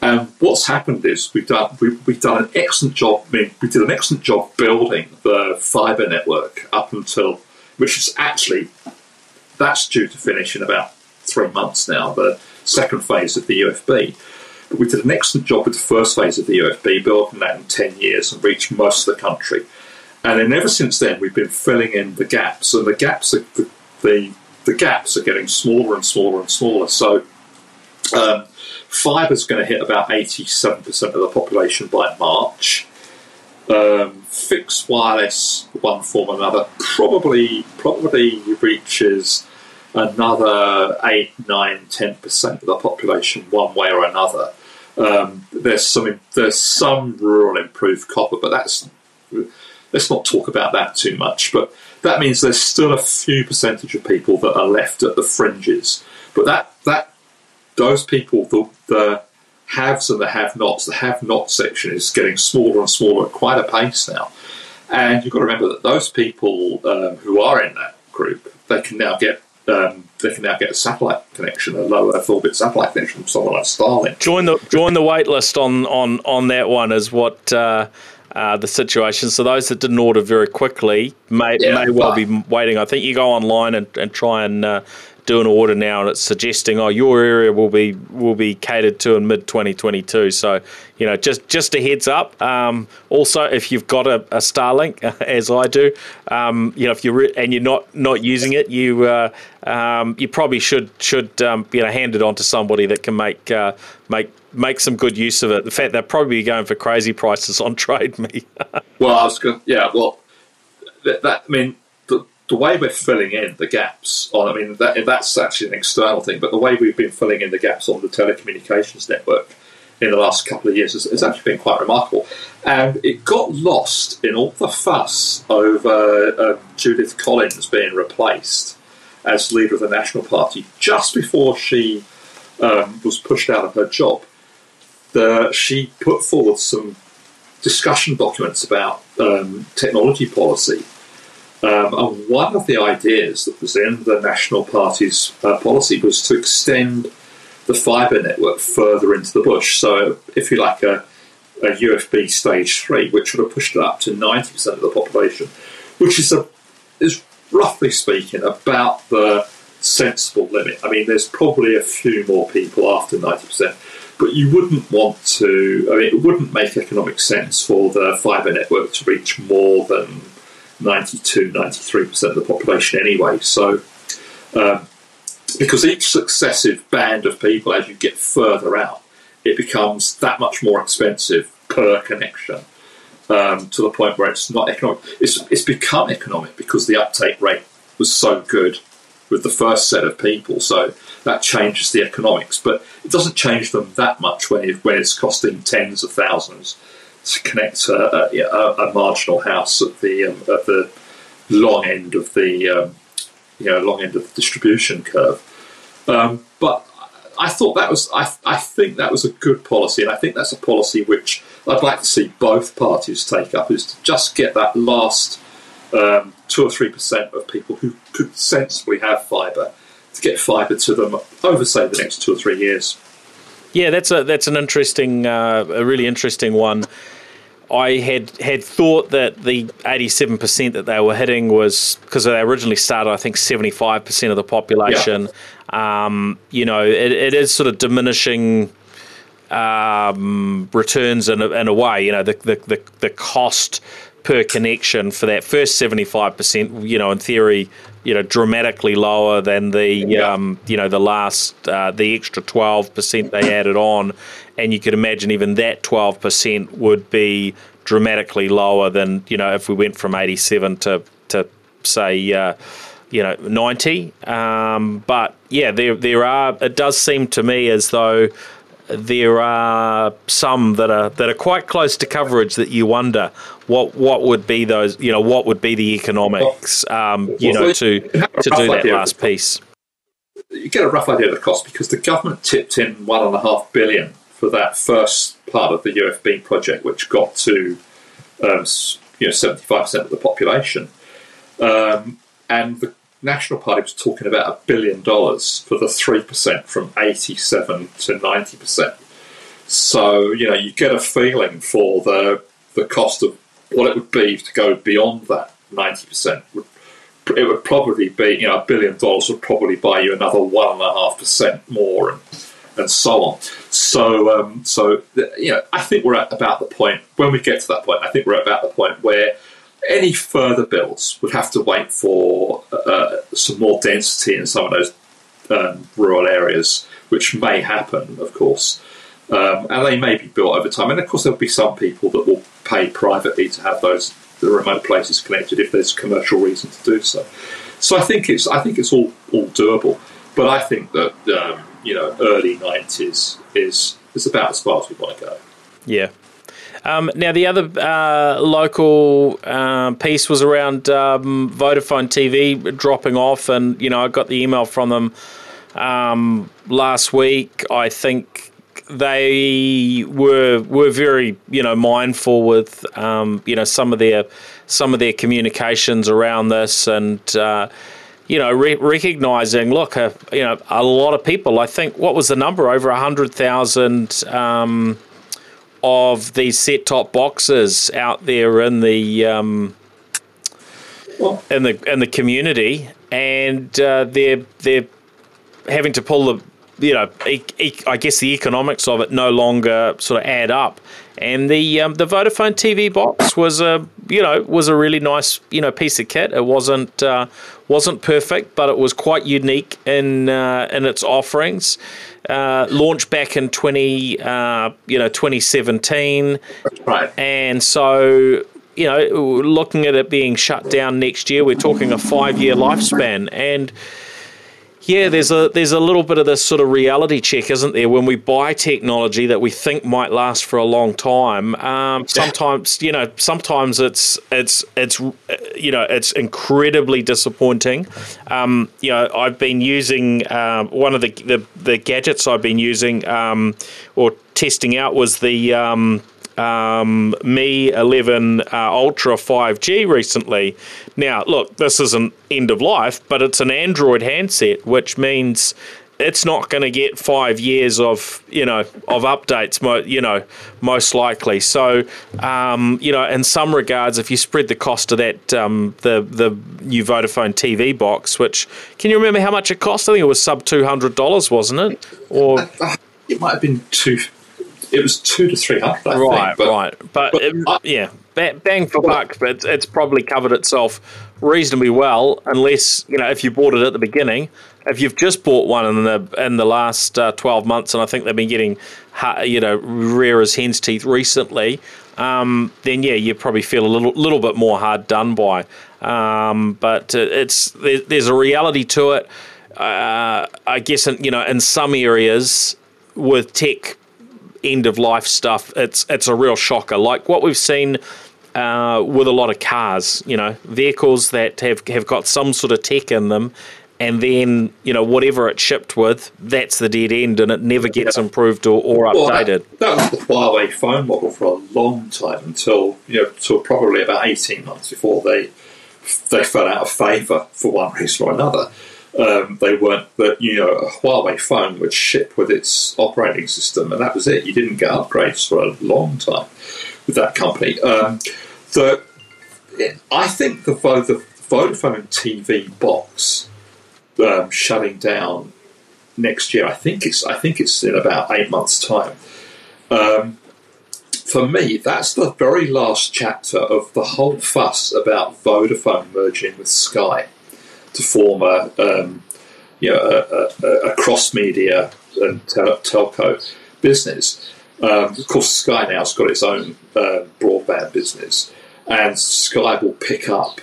And what's happened is we've done we, we've done an excellent job. I mean, we did an excellent job building the fibre network up until, which is actually that's due to finish in about three months now. The second phase of the UFB. But we did an excellent job with the first phase of the UFB, building that in 10 years and reached most of the country. And then ever since then, we've been filling in the gaps, and the gaps are, the, the, the gaps are getting smaller and smaller and smaller. So um, fibre is going to hit about 87% of the population by March. Um, fixed wireless, one form or another, probably probably reaches another 8, 9, 10% of the population one way or another. Um, there's some there's some rural improved copper, but that's let's not talk about that too much. But that means there's still a few percentage of people that are left at the fringes. But that that those people, the, the haves and the have-nots, the have-not section is getting smaller and smaller at quite a pace now. And you've got to remember that those people um, who are in that group, they can now get um, they can now get a satellite connection, a low Earth orbit satellite connection from someone like Starlink. Join the join the wait list on on on that one is what. Uh, uh, the situation. So those that didn't order very quickly may yeah, may well be waiting. I think you go online and, and try and uh, do an order now and it's suggesting oh your area will be will be catered to in mid 2022 so you know just just a heads up um, also if you've got a, a Starlink as I do um, you know if you're re- and you're not not using it you uh, um, you probably should should um, you know hand it on to somebody that can make uh, make make some good use of it. The fact they're probably going for crazy prices on Trade Me. well, I was going, yeah. Well, that, that I mean, the way we're filling in the gaps on, I mean, that, that's actually an external thing, but the way we've been filling in the gaps on the telecommunications network in the last couple of years has, has actually been quite remarkable. And it got lost in all the fuss over uh, Judith Collins being replaced as leader of the National Party just before she um, was pushed out of her job. The, she put forward some discussion documents about um, technology policy um, and one of the ideas that was in the National Party's uh, policy was to extend the fibre network further into the bush. So, if you like, a, a UFB stage three, which would have pushed it up to 90% of the population, which is a is roughly speaking about the sensible limit. I mean, there's probably a few more people after 90%, but you wouldn't want to, I mean, it wouldn't make economic sense for the fibre network to reach more than 92, 93% of the population anyway. So, um, because each successive band of people, as you get further out, it becomes that much more expensive per connection um, to the point where it's not economic. It's, it's become economic because the uptake rate was so good with the first set of people. So that changes the economics, but it doesn't change them that much when, it, when it's costing tens of thousands to connect a, a, a marginal house at the um, at the long end of the um, you know long end of the distribution curve. Um, but I thought that was I, I think that was a good policy, and I think that's a policy which I'd like to see both parties take up is to just get that last um, two or three percent of people who could sensibly have fibre to get fibre to them over, say, the next two or three years. Yeah, that's a that's an interesting, uh, a really interesting one. I had had thought that the 87% that they were hitting was because they originally started, I think, 75% of the population. Yeah. Um, you know, it, it is sort of diminishing um, returns in a, in a way. You know, the, the, the, the cost per connection for that first 75%, you know, in theory, you know, dramatically lower than the, yeah. um, you know, the last, uh, the extra 12% they added on. And you could imagine even that 12% would be dramatically lower than, you know, if we went from 87 to, to say, uh, you know, 90. Um, but yeah, there, there are, it does seem to me as though there are some that are that are quite close to coverage that you wonder what what would be those you know what would be the economics um, you know to to do that last piece. You get a rough idea of the cost because the government tipped in one and a half billion for that first part of the UFB project, which got to um, you know seventy five percent of the population, um, and the National Party was talking about a billion dollars for the 3% from 87 to 90%. So, you know, you get a feeling for the, the cost of what it would be to go beyond that 90%. It would probably be, you know, a billion dollars would probably buy you another 1.5% more and, and so on. So, um, so you know, I think we're at about the point, when we get to that point, I think we're at about the point where any further builds would have to wait for uh, some more density in some of those um, rural areas, which may happen, of course. Um, and they may be built over time. And of course, there'll be some people that will pay privately to have those the remote places connected if there's commercial reason to do so. So I think it's I think it's all, all doable. But I think that um, you know early nineties is is about as far as we want to go. Yeah, um, now, the other uh, local uh, piece was around um, Vodafone TV dropping off, and you know I got the email from them um, last week. I think they were were very you know mindful with um, you know some of their some of their communications around this and. Uh, you know, re- recognizing, look, uh, you know, a lot of people. I think what was the number? Over a hundred thousand um, of these set top boxes out there in the um, in the in the community, and uh, they're they're having to pull the you know e- e- I guess the economics of it no longer sort of add up. And the um, the Vodafone TV box was a you know was a really nice you know piece of kit. It wasn't uh, wasn't perfect, but it was quite unique in uh, in its offerings. Uh, launched back in twenty uh, you know twenty seventeen, right? And so you know looking at it being shut down next year, we're talking a five year lifespan and yeah, there's a there's a little bit of this sort of reality check, isn't there? When we buy technology that we think might last for a long time, um, sometimes you know, sometimes it's it's it's you know, it's incredibly disappointing. Um, you know, I've been using uh, one of the, the, the gadgets I've been using um, or testing out was the um, Mi 11 uh, Ultra 5G recently. Now, look, this isn't end of life, but it's an Android handset, which means it's not going to get five years of you know of updates. You know, most likely. So, um, you know, in some regards, if you spread the cost of that um, the the new Vodafone TV box, which can you remember how much it cost? I think it was sub two hundred dollars, wasn't it? Or uh, it might have been two. It was two to three hundred. Right, think, but, right, but, but it, I, yeah, bang for buck, but it's probably covered itself reasonably well, unless you know if you bought it at the beginning. If you've just bought one in the in the last uh, twelve months, and I think they've been getting you know rare as hen's teeth recently, um, then yeah, you probably feel a little little bit more hard done by. Um, but it's there's a reality to it. Uh, I guess in, you know in some areas with tech end of life stuff, it's it's a real shocker. Like what we've seen uh, with a lot of cars, you know, vehicles that have, have got some sort of tech in them, and then, you know, whatever it's shipped with, that's the dead end and it never gets improved or, or updated. Well, that, that, was the Huawei phone model for a long time until, you know, until probably about 18 months before they they fell out of favour for one reason or another. Um, they weren't that you know a Huawei phone would ship with its operating system, and that was it. You didn't get upgrades for a long time with that company. Um, the I think the, the Vodafone TV box um, shutting down next year. I think it's I think it's in about eight months' time. Um, for me, that's the very last chapter of the whole fuss about Vodafone merging with Sky to form a um, you know a, a, a cross media and tel- telco business. Um, of course, Sky now's got its own uh, broadband business, and Sky will pick up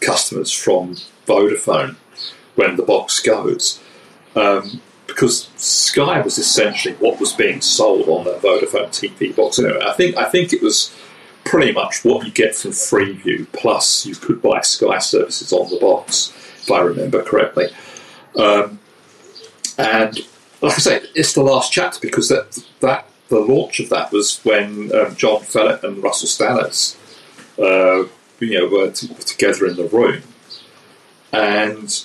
customers from Vodafone when the box goes. Um, because Sky was essentially what was being sold on the Vodafone TV box. Anyway, I think I think it was pretty much what you get from Freeview. Plus, you could buy Sky services on the box, if I remember correctly. Um, and like I say, it's the last chapter because that that the launch of that was when um, John Fellet and Russell Stannard, uh, you know, were, t- were together in the room, and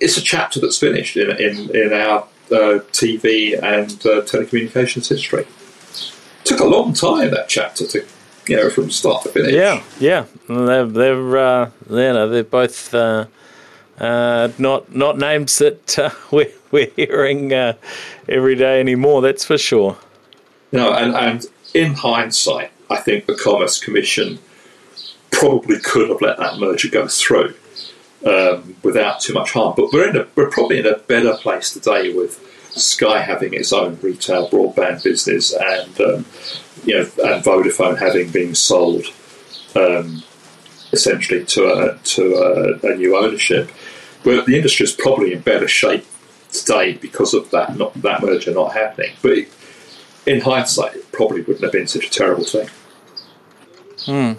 it's a chapter that's finished in in, in our uh, TV and uh, telecommunications history. It took a long time that chapter to you know from start to finish. Yeah, yeah, they're they're uh, you know they're both. Uh, uh, not not names that uh, we're, we're hearing uh, every day anymore. That's for sure. No, and, and in hindsight, I think the Commerce Commission probably could have let that merger go through um, without too much harm. But we're in a, we're probably in a better place today with Sky having its own retail broadband business and um, you know and Vodafone having been sold. Um, essentially to a, to a, a new ownership. But the industry is probably in better shape today because of that not that merger not happening. But in hindsight, it probably wouldn't have been such a terrible thing. Hmm.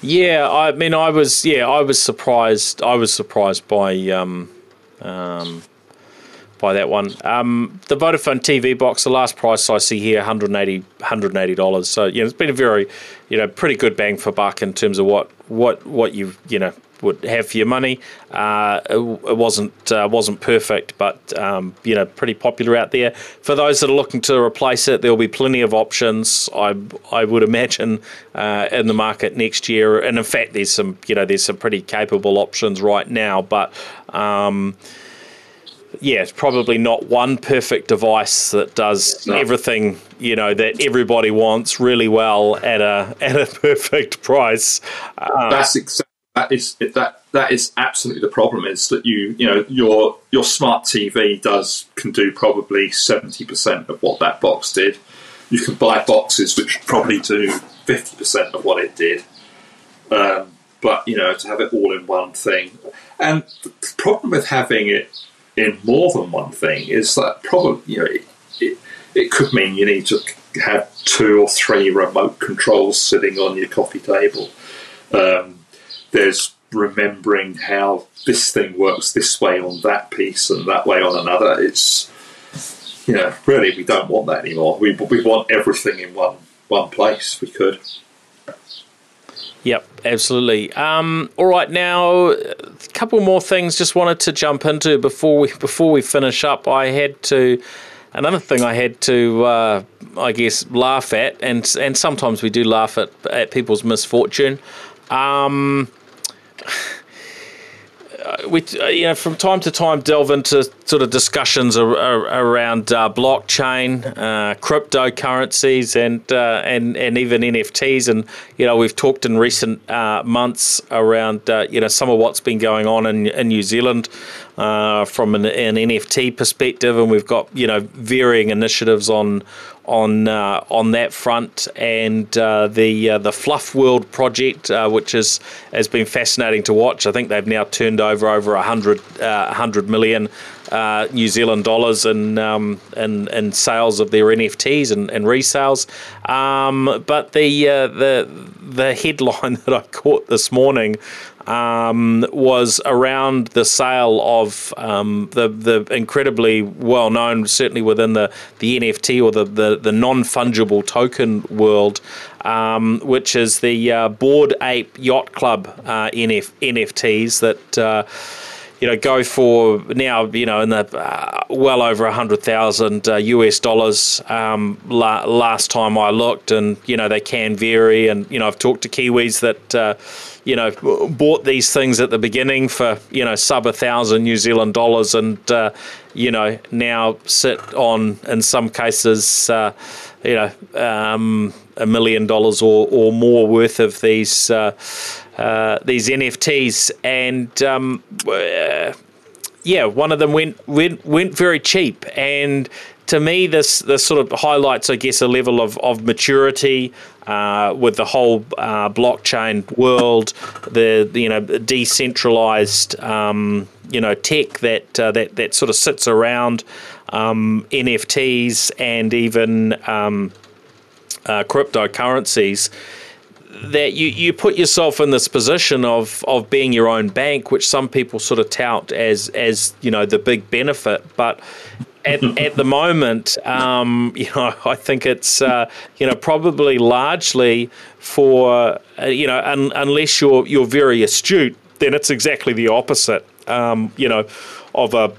Yeah, I mean, I was yeah, I was surprised. I was surprised by um, um, by that one. Um, the Vodafone TV box, the last price I see here, 180 $180. So, you know, it's been a very, you know, pretty good bang for buck in terms of what, what, what you, you know, would have for your money. Uh, it, it, wasn't uh, wasn't perfect, but um, you know pretty popular out there. For those that are looking to replace it, there will be plenty of options. I I would imagine uh, in the market next year, and in fact, there's some you know there's some pretty capable options right now, but. Um, yeah, it's probably not one perfect device that does no. everything you know that everybody wants really well at a at a perfect price. Uh, That's exactly that is that that is absolutely the problem. Is that you you know your your smart TV does can do probably seventy percent of what that box did. You can buy boxes which probably do fifty percent of what it did. Um, but you know to have it all in one thing, and the problem with having it in more than one thing is that probably you know it, it, it could mean you need to have two or three remote controls sitting on your coffee table. Um, there's remembering how this thing works this way on that piece and that way on another. It's you know really we don't want that anymore. We we want everything in one one place. We could. Absolutely. Um, all right, now a couple more things. Just wanted to jump into before we before we finish up. I had to another thing I had to, uh, I guess, laugh at, and and sometimes we do laugh at at people's misfortune. Um, we, uh, you know, from time to time delve into sort of discussions ar- ar- around uh, blockchain, uh, cryptocurrencies, and uh, and and even NFTs. And you know, we've talked in recent uh, months around uh, you know some of what's been going on in in New Zealand from an, an, NFT perspective, and we've got you know varying initiatives on on uh, on that front, and uh, the uh, the Fluf World project, uh, which is has been fascinating to watch. I think they've now turned over over a hundred uh, hundred million uh, New Zealand dollars in, um, in in sales of their NFTs and, and resales. Um, but the the the headline that I caught this morning um, was around the sale of um, the the incredibly well known, certainly within the, the NFT or the, the, the non fungible token world, um, which is the uh, Bored Ape Yacht Club uh, NF, NFTs that. Uh, you know, go for now, you know, in the uh, well over a hundred thousand uh, US dollars. Um, la- last time I looked, and you know, they can vary. And you know, I've talked to Kiwis that uh, you know bought these things at the beginning for you know sub a thousand New Zealand dollars, and uh, you know now sit on in some cases, uh, you know, um, a million dollars or or more worth of these uh, these NFTs, and um, uh, yeah, one of them went went went very cheap, and to me, this this sort of highlights, I guess, a level of of maturity. Uh, with the whole uh, blockchain world, the, the, you know decentralized um, you know tech that uh, that that sort of sits around um, NFTs and even um, uh, cryptocurrencies that you, you put yourself in this position of, of being your own bank, which some people sort of tout as as you know the big benefit, but at, at the moment, um, you know, I think it's uh, you know probably largely for uh, you know un, unless you're you're very astute, then it's exactly the opposite. Um, you know, of a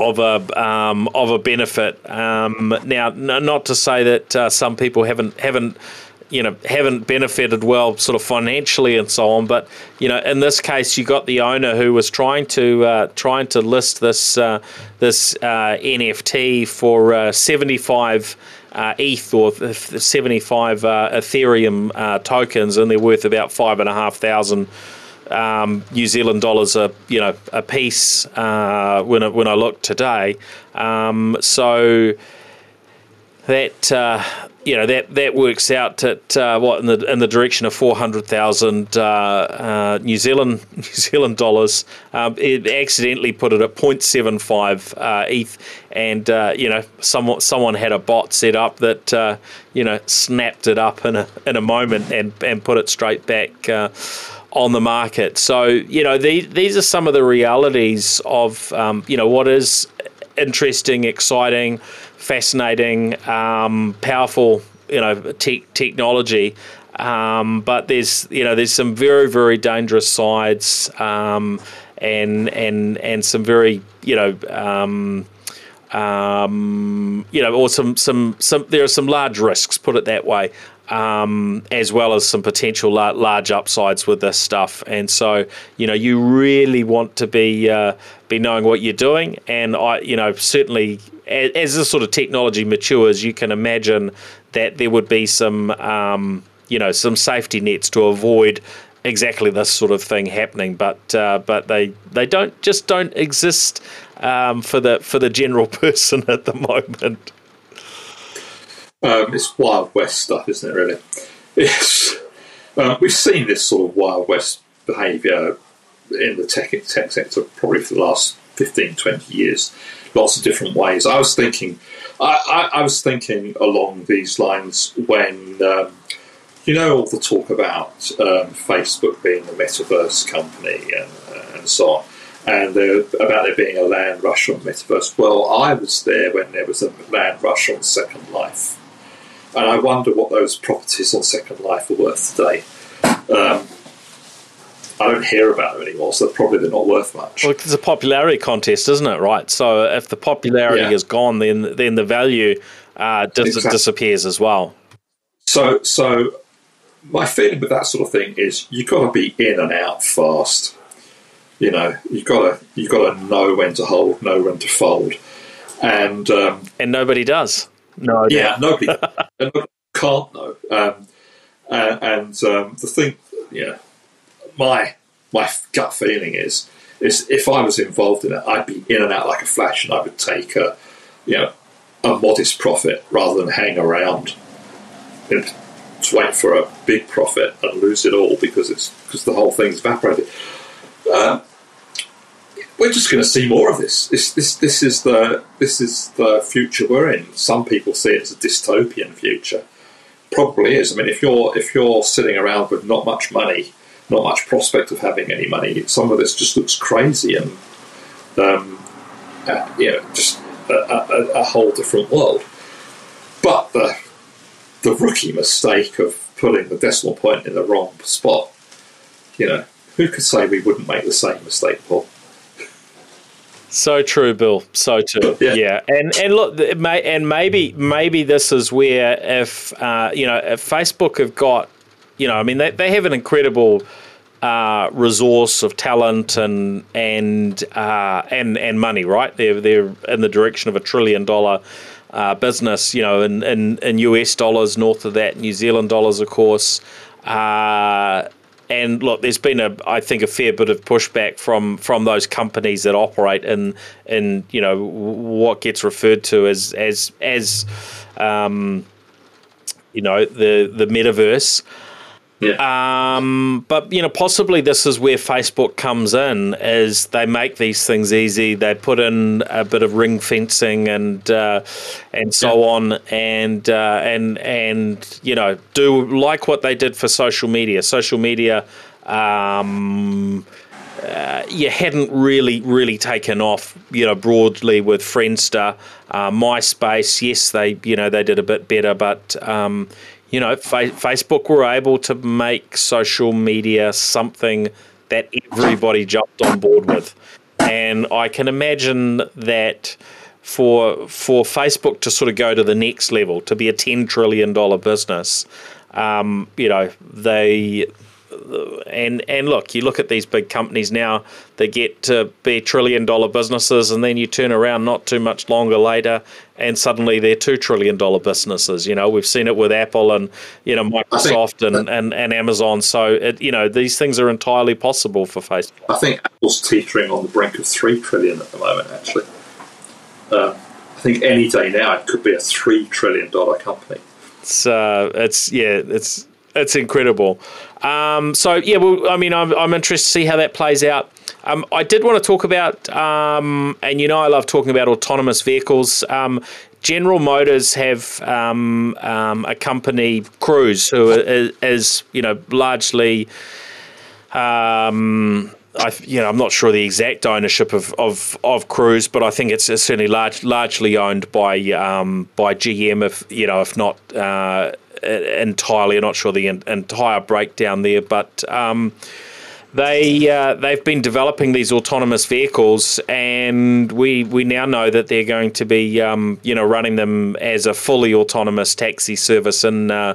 of a um, of a benefit. Um, now, n- not to say that uh, some people haven't haven't you know haven't benefited well sort of financially and so on but you know in this case you got the owner who was trying to uh, trying to list this uh, this uh, NFT for uh, 75 uh, ETH or 75 uh, Ethereum tokens and they're worth about five and a half thousand um, New Zealand dollars a you know a piece when I, when I look today. Um, so that you know that that works out at uh, what in the in the direction of four hundred thousand uh, uh, New Zealand New Zealand dollars. Um, it accidentally put it at 0.75 uh, ETH, and uh, you know someone someone had a bot set up that uh, you know snapped it up in a in a moment and and put it straight back. on the market, so you know these these are some of the realities of um, you know what is interesting, exciting, fascinating, um, powerful, you know, te- technology. Um, but there's you know there's some very very dangerous sides um, and and and some very you know um, um, you know or some some some there are some large risks put it that way um, as well as some potential large upsides with this stuff. And so, you know, you really want to be uh, be knowing what you're doing. And I, you know, certainly as, this sort of technology matures, you can imagine that there would be some, um, you know, some safety nets to avoid exactly this sort of thing happening. But uh, but they they don't just don't exist um, for the for the general person at the moment. Um, it's Wild West stuff, isn't it? Really, it's, uh, we've seen this sort of Wild West behaviour in the tech tech sector probably for the last 15, 20 years. Lots of different ways. I was thinking, I, I, I was thinking along these lines when um, you know all the talk about um, Facebook being a metaverse company and, uh, and so on and about there being a land rush on metaverse. Well, I was there when there was a land rush on Second Life and I wonder what those properties on Second Life are worth today. Um, I don't hear about them anymore, so probably they're not worth much. Well, it's a popularity contest, isn't it? Right. So if the popularity Yeah. is gone, then then the value uh, dis- Exactly. disappears as well. So, so my feeling with that sort of thing is you've got to be in and out fast. You know, you've got to you've got to know when to hold, know when to fold, and um, And nobody does. No. yeah, nobody, and nobody can't know. Um, and and um, the thing, yeah, my my gut feeling is is if I was involved in it, I'd be in and out like a flash, and I would take a you know a modest profit rather than hang around to wait for a big profit and lose it all because it's because the whole thing's evaporated. Um, we're just going to see more of this. This this this is the this is the future we're in. Some people see it as a dystopian future. Probably is. I mean, if you're if you're sitting around with not much money, not much prospect of having any money, some of this just looks crazy and um, uh, you know just a, a, a whole different world. But the the rookie mistake of putting the decimal point in the wrong spot, you know, who could say we wouldn't make the same mistake, Paul? So true, Bill. So true. Yeah. Yeah. And and look, may, and maybe maybe this is where if uh, you know if Facebook have got you know I mean they, they have an incredible uh, resource of talent and and uh, and and money, right? They're they're in the direction of a trillion dollar. Uh, business, you know, in, in, in US dollars, north of that, New Zealand dollars, of course. Uh, and look, there's been a, I think, a fair bit of pushback from from those companies that operate in in you know what gets referred to as as as um, you know the the metaverse. Yeah. Um, but you know, possibly this is where Facebook comes in, is they make these things easy. They put in a bit of ring fencing and uh, and so on, and uh, and and you know, do like what they did for social media. Social media. Um, uh, you hadn't really, really taken off, you know, broadly with Friendster, uh, MySpace. Yes, they, you know, they did a bit better, but um, you know, fa- Facebook were able to make social media something that everybody jumped on board with, and I can imagine that for for Facebook to sort of go to the next level, to be a ten trillion dollar business, um, you know, they and and look, you look at these big companies now; they get to be trillion dollar businesses, and then you turn around not too much longer later, and suddenly they're two trillion dollar businesses. You know, we've seen it with Apple and you know Microsoft and, and, and Amazon. So it, you know these things are entirely possible for Facebook. I think Apple's teetering on the brink of three trillion at the moment. Actually, um, I think any day now it could be a three trillion dollar company. It's uh, it's yeah, it's it's incredible. Um, so yeah, well, I mean, I'm, I'm interested to see how that plays out. Um, I did want to talk about, um, and you know, I love talking about autonomous vehicles. Um, General Motors have um, um, a company, Cruise, who is, you know largely. I, you know, I'm not sure the exact ownership of, of, of Cruise, but I think it's, it's certainly large, largely owned by um, by GM, if you know, if not uh, entirely. I'm not sure the entire breakdown there, but um, they uh, they've been developing these autonomous vehicles, and we we now know that they're going to be um, you know running them as a fully autonomous taxi service in. Uh,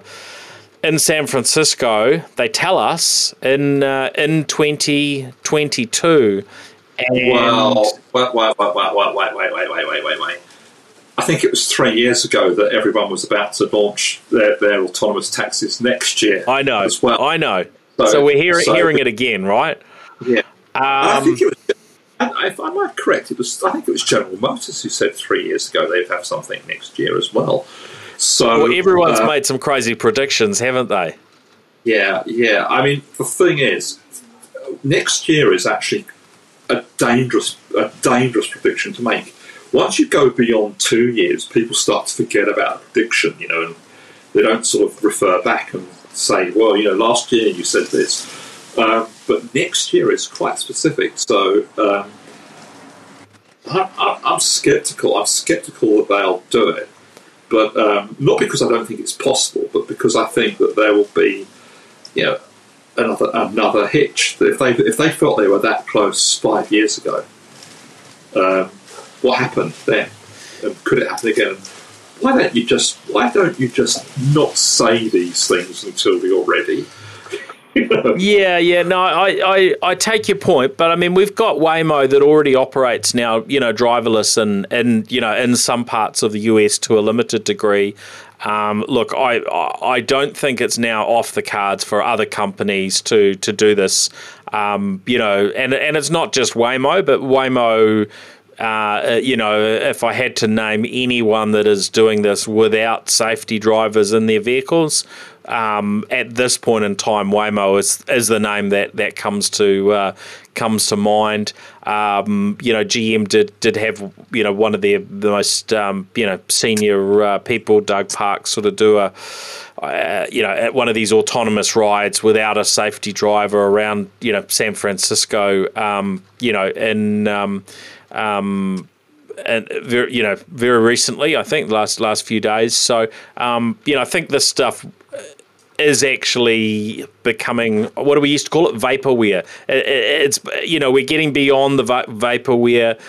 in San Francisco, they tell us in uh, in 2022. And Well, wait, wait, wait, wait, wait, wait, wait, wait, wait, wait, wait, wait. I think it was three years ago that everyone was about to launch their, their autonomous taxis next year. I know, as well. I know. So, we're hearing so- hearing it again, right? Yeah, I Um, think it was. If I'm not correct, it was. I think it was General Motors who said three years ago they'd have something next year as well. So well, everyone's uh, made some crazy predictions, haven't they? Yeah, yeah. I mean, the thing is, next year is actually a dangerous, a dangerous prediction to make. Once you go beyond two years, people start to forget about a prediction, you know, and they don't sort of refer back and say, "Well, you know, last year you said this," um, but next year is quite specific. So um, I, I'm skeptical. I'm skeptical that they'll do it, but um, not because I don't think it's possible, but because I think that there will be you know, another another hitch. If they if they felt they were that close five years ago, um, what happened then? And could it happen again? Why don't you just why don't you just not say these things until you're ready? yeah, yeah, no, I, I, I take your point, but I mean, we've got Waymo that already operates now, you know, driverless and, and you know, in some parts of the US to a limited degree. Um, look, I I don't think it's now off the cards for other companies to to do this. Um, you know, and and it's not just Waymo, but Waymo. Uh, you know, if I had to name anyone that is doing this without safety drivers in their vehicles, um, at this point in time, Waymo is, is the name that, that comes to uh, comes to mind. Um, you know, GM did did have you know one of their the most um, you know senior uh, people, Doug Parks, sort of do a. Uh, you know, at one of these autonomous rides without a safety driver around, you know, San Francisco, um, you know, in um, and very, you know, very recently, I think last last few days. So, um, you know, I think this stuff is actually becoming what do we used to call it? Vaporware. It's you know we're getting beyond the vaporware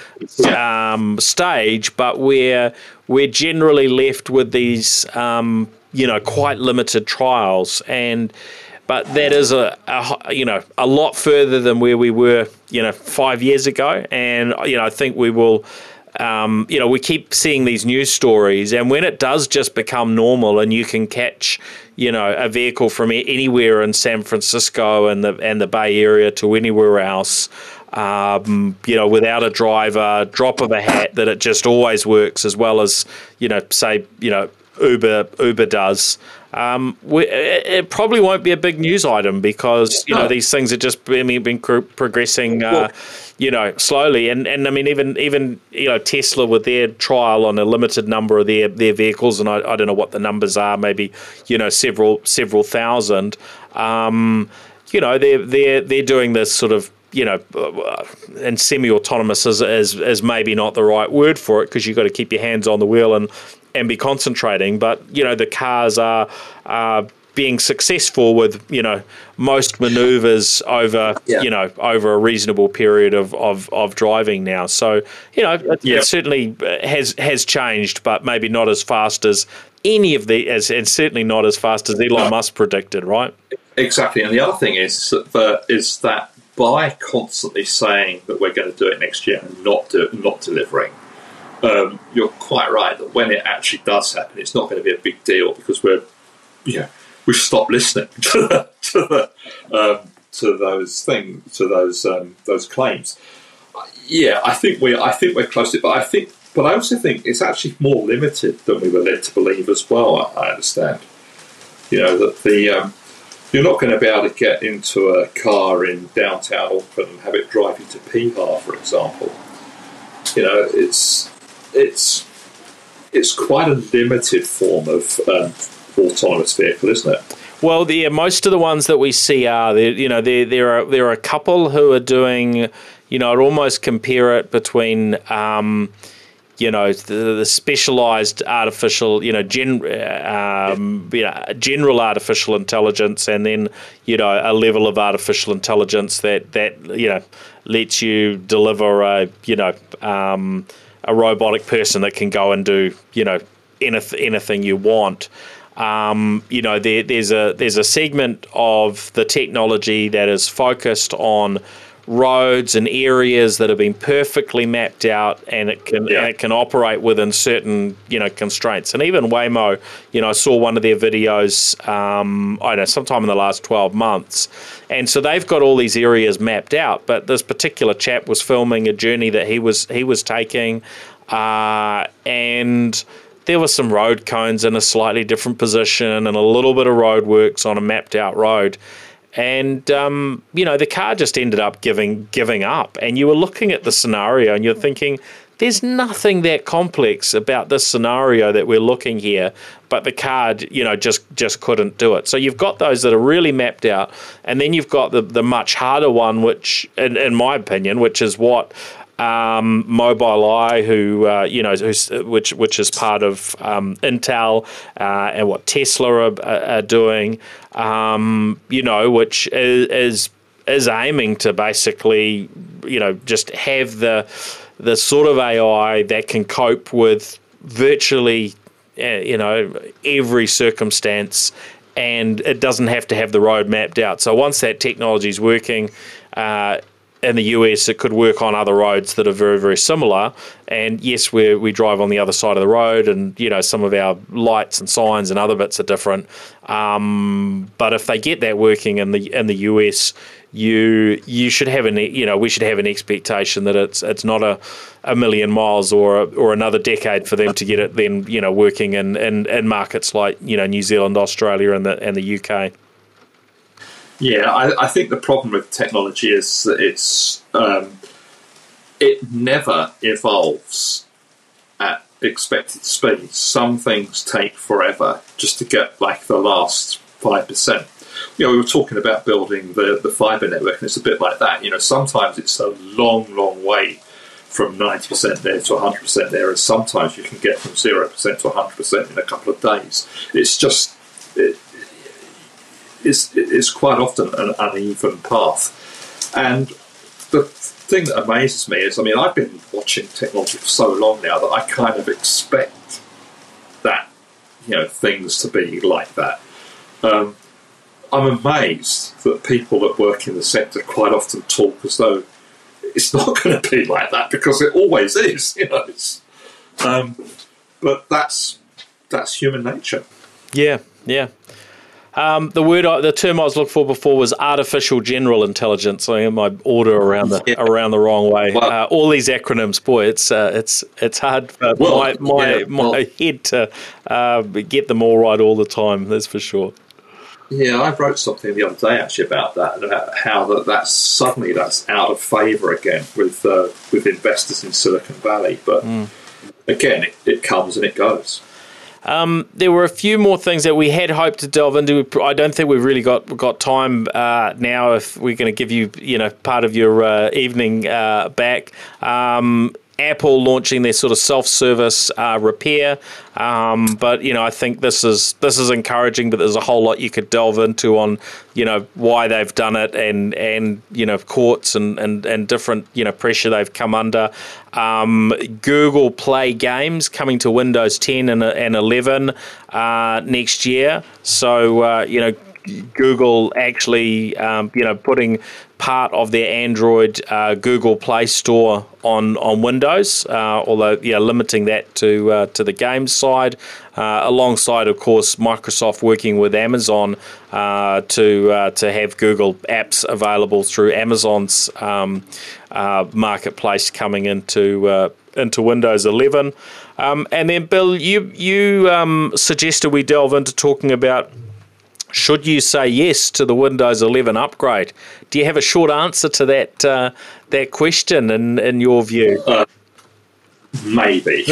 um, stage but we're we're generally left with these um, you know quite limited trials. And but that is a, a, you know a lot further than where we were you know five years ago and you know I think we will um, you know, we keep seeing these news stories, and when it does just become normal, and you can catch, you know, a vehicle from anywhere in San Francisco and the and the Bay Area to anywhere else, um, you know, without a driver, drop of a hat, that it just always works as well as, you know, say, you know, Uber Uber does. Um, we, it probably won't be a big news item because you know these things are just been, been progressing. Uh, you know, slowly. And and I mean, even even you know, Tesla with their trial on a limited number of their their vehicles, and I, I don't know what the numbers are, maybe you know, several several thousand. Um, you know, they're they're they're doing this sort of you know, uh, and semi-autonomous is, is, is maybe not the right word for it because you've got to keep your hands on the wheel and and be concentrating. But you know, the cars are. are being successful with you know most maneuvers over yeah. you know over a reasonable period of, of, of driving now. So you know it, it, certainly uh, has has changed, but maybe not as fast as any of the as and certainly not as fast as Elon Musk predicted, right? Exactly. And the other thing is that uh, is that by constantly saying that we're going to do it next year and not do, not delivering. Um, you're quite right that when it actually does happen, it's not going to be a big deal because we're, you know, we've stopped listening to, the, to, the, um, to those things, to those um, those claims. Yeah, I think we I think we're close to it, but I think, but I also think it's actually more limited than we were led to believe as well. I, I understand, you know, that the um, you're not going to be able to get into a car in downtown Auckland and have it drive you to Piha, for example. You know, it's it's it's quite a limited form of um, autonomous vehicle, isn't it? Well, the, most of the ones that we see are. You know, there there are there are a couple who are doing. You know, I'd almost compare it between. Um, you know the, the specialized artificial you know gen, um, you know general artificial intelligence and then you know a level of artificial intelligence that that you know lets you deliver a you know um, a robotic person that can go and do you know anything anything you want. Um, you know, there, there's a there's a segment of the technology that is focused on roads and areas that have been perfectly mapped out and it can yeah. and it can operate within certain you know constraints and even Waymo you know I saw one of their videos um, I don't know sometime in the last 12 months and so they've got all these areas mapped out but this particular chap was filming a journey that he was he was taking uh, and there were some road cones in a slightly different position and a little bit of road works on a mapped out road. And um, you know the car just ended up giving giving up, and you were looking at the scenario and you're thinking, there's nothing that complex about this scenario that we're looking here, but the car, you know, just just couldn't do it. So you've got those that are really mapped out, and then you've got the the much harder one, which, in, in my opinion, which is what um, Mobileye, who uh, you know, which which is part of um, Intel, uh, and what Tesla are, are doing, um, you know, which is, is is aiming to basically, you know, just have the the sort of AI that can cope with virtually, uh, you know, every circumstance, and it doesn't have to have the road mapped out. So once that technology is working. Uh, in the US, it could work on other roads that are very, very similar. And yes, we we drive on the other side of the road, and you know some of our lights and signs and other bits are different. Um, but if they get that working in the in the US, you you should have an you know we should have an expectation that it's it's not a, a million miles or or another decade for them to get it then you know working in, in, in markets like you know New Zealand, Australia, and the and the UK. Yeah, I, I think the problem with technology is that it's um, it never evolves at expected speed. Some things take forever just to get like the last five percent you know, we were talking about building the, the fibre network, and it's a bit like that. You know, sometimes it's a long, long way from 90% there to 100% there, and sometimes you can get from 0% to 100% in a couple of days. It's just, it, it's, it's quite often an uneven path. And the thing that amazes me is, I mean, I've been watching technology for so long now that I kind of expect that, you know, things to be like that. Um, I'm amazed that people that work in the sector quite often talk as though it's not going to be like that because it always is. You know, um, but that's that's human nature. Yeah, yeah. Um, the word, the term I was looking for before was artificial general intelligence. I am my order around the yeah. around the wrong way. Well, uh, all these acronyms, boy, it's uh, it's it's hard for well, my my, yeah, well, my head to uh, get them all right all the time. That's for sure. Yeah, I wrote something the other day actually about that, about how that that's suddenly that's out of favour again with uh, with investors in Silicon Valley. But mm. again, it, it, comes and it goes. Um, there were a few more things that we had hoped to delve into. I don't think we've really got got time uh, now. If we're going to give you, you know, part of your uh, evening uh, back. Um, Apple launching their sort of self-service uh, repair. Um, but you know, I think this is this is encouraging. But there's a whole lot you could delve into on you know why they've done it and and you know courts and and, and different you know pressure they've come under. Um, Google Play games coming to Windows 10 and, and 11 uh, next year. So uh, you know. Google actually, um, you know, putting part of their Android uh, Google Play Store on on Windows, uh, although yeah, limiting that to uh, to the games side, uh, alongside of course Microsoft working with Amazon uh, to uh, to have Google apps available through Amazon's um, marketplace coming into into Windows 11. Um, and then Bill, you you um, suggested we delve into talking about should you say yes to the Windows 11 upgrade? Do you have a short answer to that uh, that question in, in your view? Uh, maybe.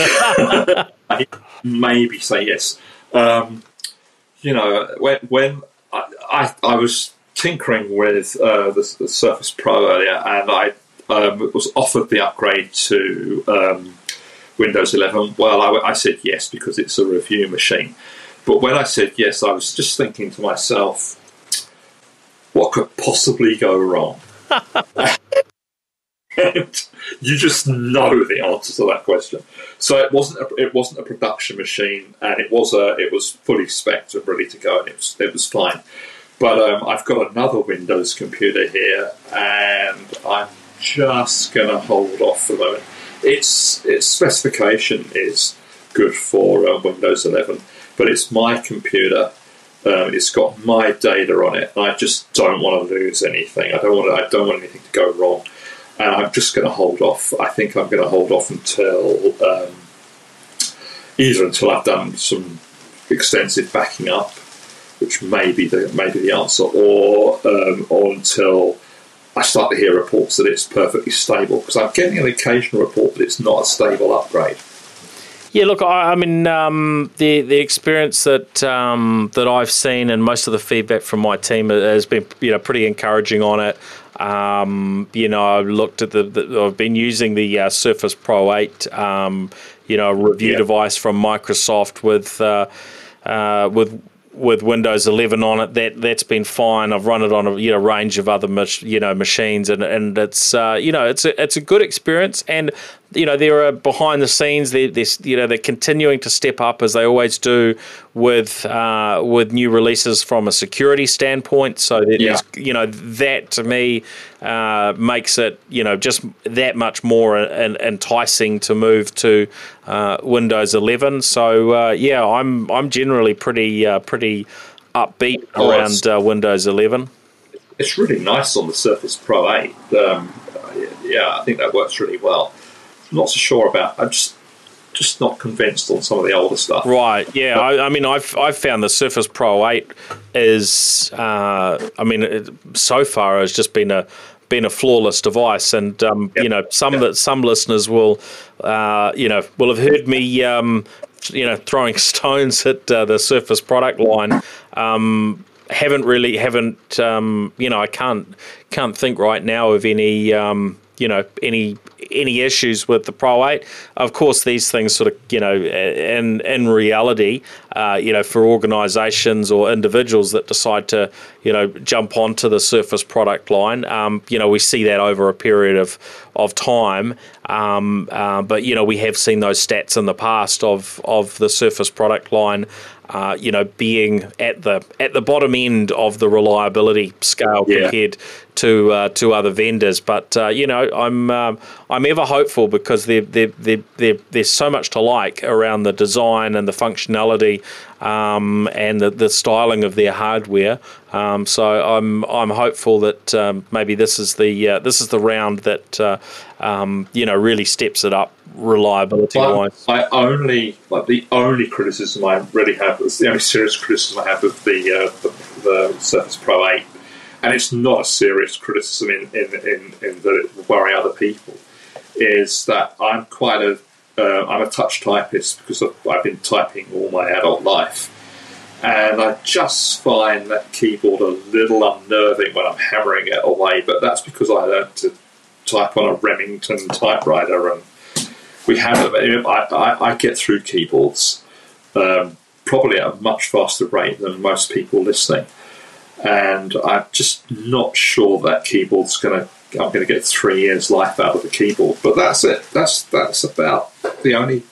maybe say yes. Um, you know, when, when I, I, I was tinkering with uh, the, the, Surface Pro earlier and I um, was offered the upgrade to um, Windows 11, well, I, I said yes because it's a review machine. But when I said yes, I was just thinking to myself, what could possibly go wrong? and you just know the answer to that question. So it wasn't a, it wasn't a production machine, and it was a it was fully spec and ready to go, and it was it was fine. But um, I've got another Windows computer here, and I'm just going to hold off for the moment. Its its specification is good for uh, Windows 11 but it's my computer. Um, it's got my data on it, I just don't want to lose anything. I don't want to, I don't want anything to go wrong, and I'm just going to hold off. I think I'm going to hold off until um, either until I've done some extensive backing up, which may be the may be the answer, or um, or until I start to hear reports that it's perfectly stable because I'm getting an occasional report that it's not a stable upgrade. Yeah, look, I, I mean, um, the the experience that um, that I've seen and most of the feedback from my team has been, you know, pretty encouraging on it. Um, you know, I looked at the, the, I've been using the uh, Surface Pro 8, um, you know, review Yeah. device from Microsoft with uh, uh, with with Windows 11 on it. That that's been fine. I've run it on a you know range of other mach- you know machines, and and it's uh, you know it's a it's a good experience. And you know there are behind the scenes. They they you know they're continuing to step up as they always do with uh, with new releases from a security standpoint. So that Yeah. you know that to me uh, makes it you know just that much more en- enticing to move to uh, Windows 11. So uh, yeah, I'm I'm generally pretty uh, pretty upbeat Oh, around uh, Windows 11. It's really nice on the Surface Pro 8. Um, yeah, I think that works really well. Not so sure about. I'm just just not convinced on some of the older stuff. Right. Yeah. I, I mean, I've I've found the Surface Pro 8 is, uh, I mean, it, so far has just been a been a flawless device, and um, Yep. you know, some Yep. that some listeners will, uh, you know, will have heard me, um, you know, throwing stones at uh, the Surface product line. Um, haven't really haven't um, you know I can't can't think right now of any um, you know any any issues with the Pro 8. Of course, these things sort of you know in in reality, uh, you know, for organisations or individuals that decide to you know jump onto the Surface product line, um, you know, we see that over a period of of time. Um, uh, but you know, we have seen those stats in the past of of the Surface product line uh, you know, being at the at the bottom end of the reliability scale Yeah. compared to uh, to other vendors. But uh, you know, I'm um, I'm ever hopeful because there there there there there's so much to like around the design and the functionality um, and the, the styling of their hardware. Um, so I'm I'm hopeful that um, maybe this is the uh, this is the round that uh, um, you know really steps it up reliability wise. my only, like the only criticism I really have, is the only serious criticism I have of the uh, the, the Surface Pro 8, and it's not a serious criticism in in, in, in that it will worry other people, is that I'm quite a uh, I'm a touch typist because I've, I've been typing all my adult life. And I just find that keyboard a little unnerving when I'm hammering it away, but that's because I learned to type on a Remington typewriter and we have I, I, I get through keyboards um, probably at a much faster rate than most people listening and I'm just not sure that keyboard's going to I'm going to get three years life out of the keyboard but that's it that's that's about the only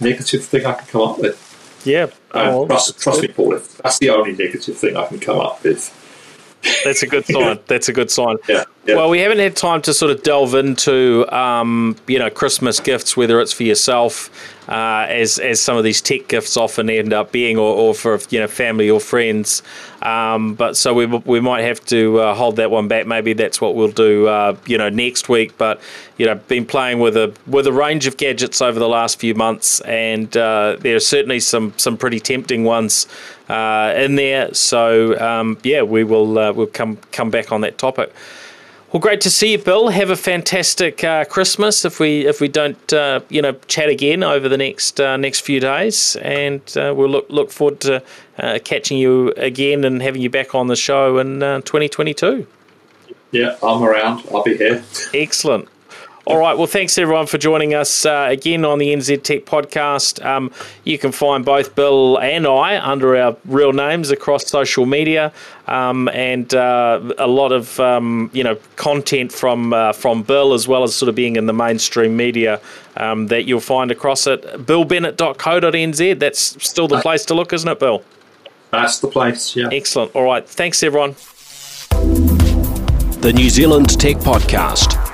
negative thing I can come up with Yeah. and Oh, trust, trust me Paul if that's the only negative thing I can come up with That's a good sign. That's a good sign. yeah, Well, we haven't had time to sort of delve into, um, you know, Christmas gifts, whether it's for yourself, uh, as as some of these tech gifts often end up being, or, or for you know family or friends. Um, but so we we might have to uh, hold that one back. Maybe that's what we'll do, uh, you know, next week. But you know, been playing with a with a range of gadgets over the last few months, and uh, there are certainly some some pretty tempting ones uh, in there. So um, yeah, we will uh, we'll come come back on that topic. Well, great to see you, Bill. Have a fantastic uh, Christmas. If we if we don't uh, you know chat again over the next uh, next few days, and uh, we'll look look forward to uh, catching you again and having you back on the show in uh, 2022. yeah I'm around I'll be here Excellent. All right. Well, thanks everyone for joining us uh, again on the NZ Tech podcast. Um, you can find both Bill and I under our real names across social media, um, and uh, a lot of um, you know content from uh, from Bill as well as sort of being in the mainstream media um, that you'll find across it. BillBennett.co.nz. That's still the place to look, isn't it, Bill? that's the place yeah Excellent. All right. Thanks everyone. The New Zealand Tech Podcast,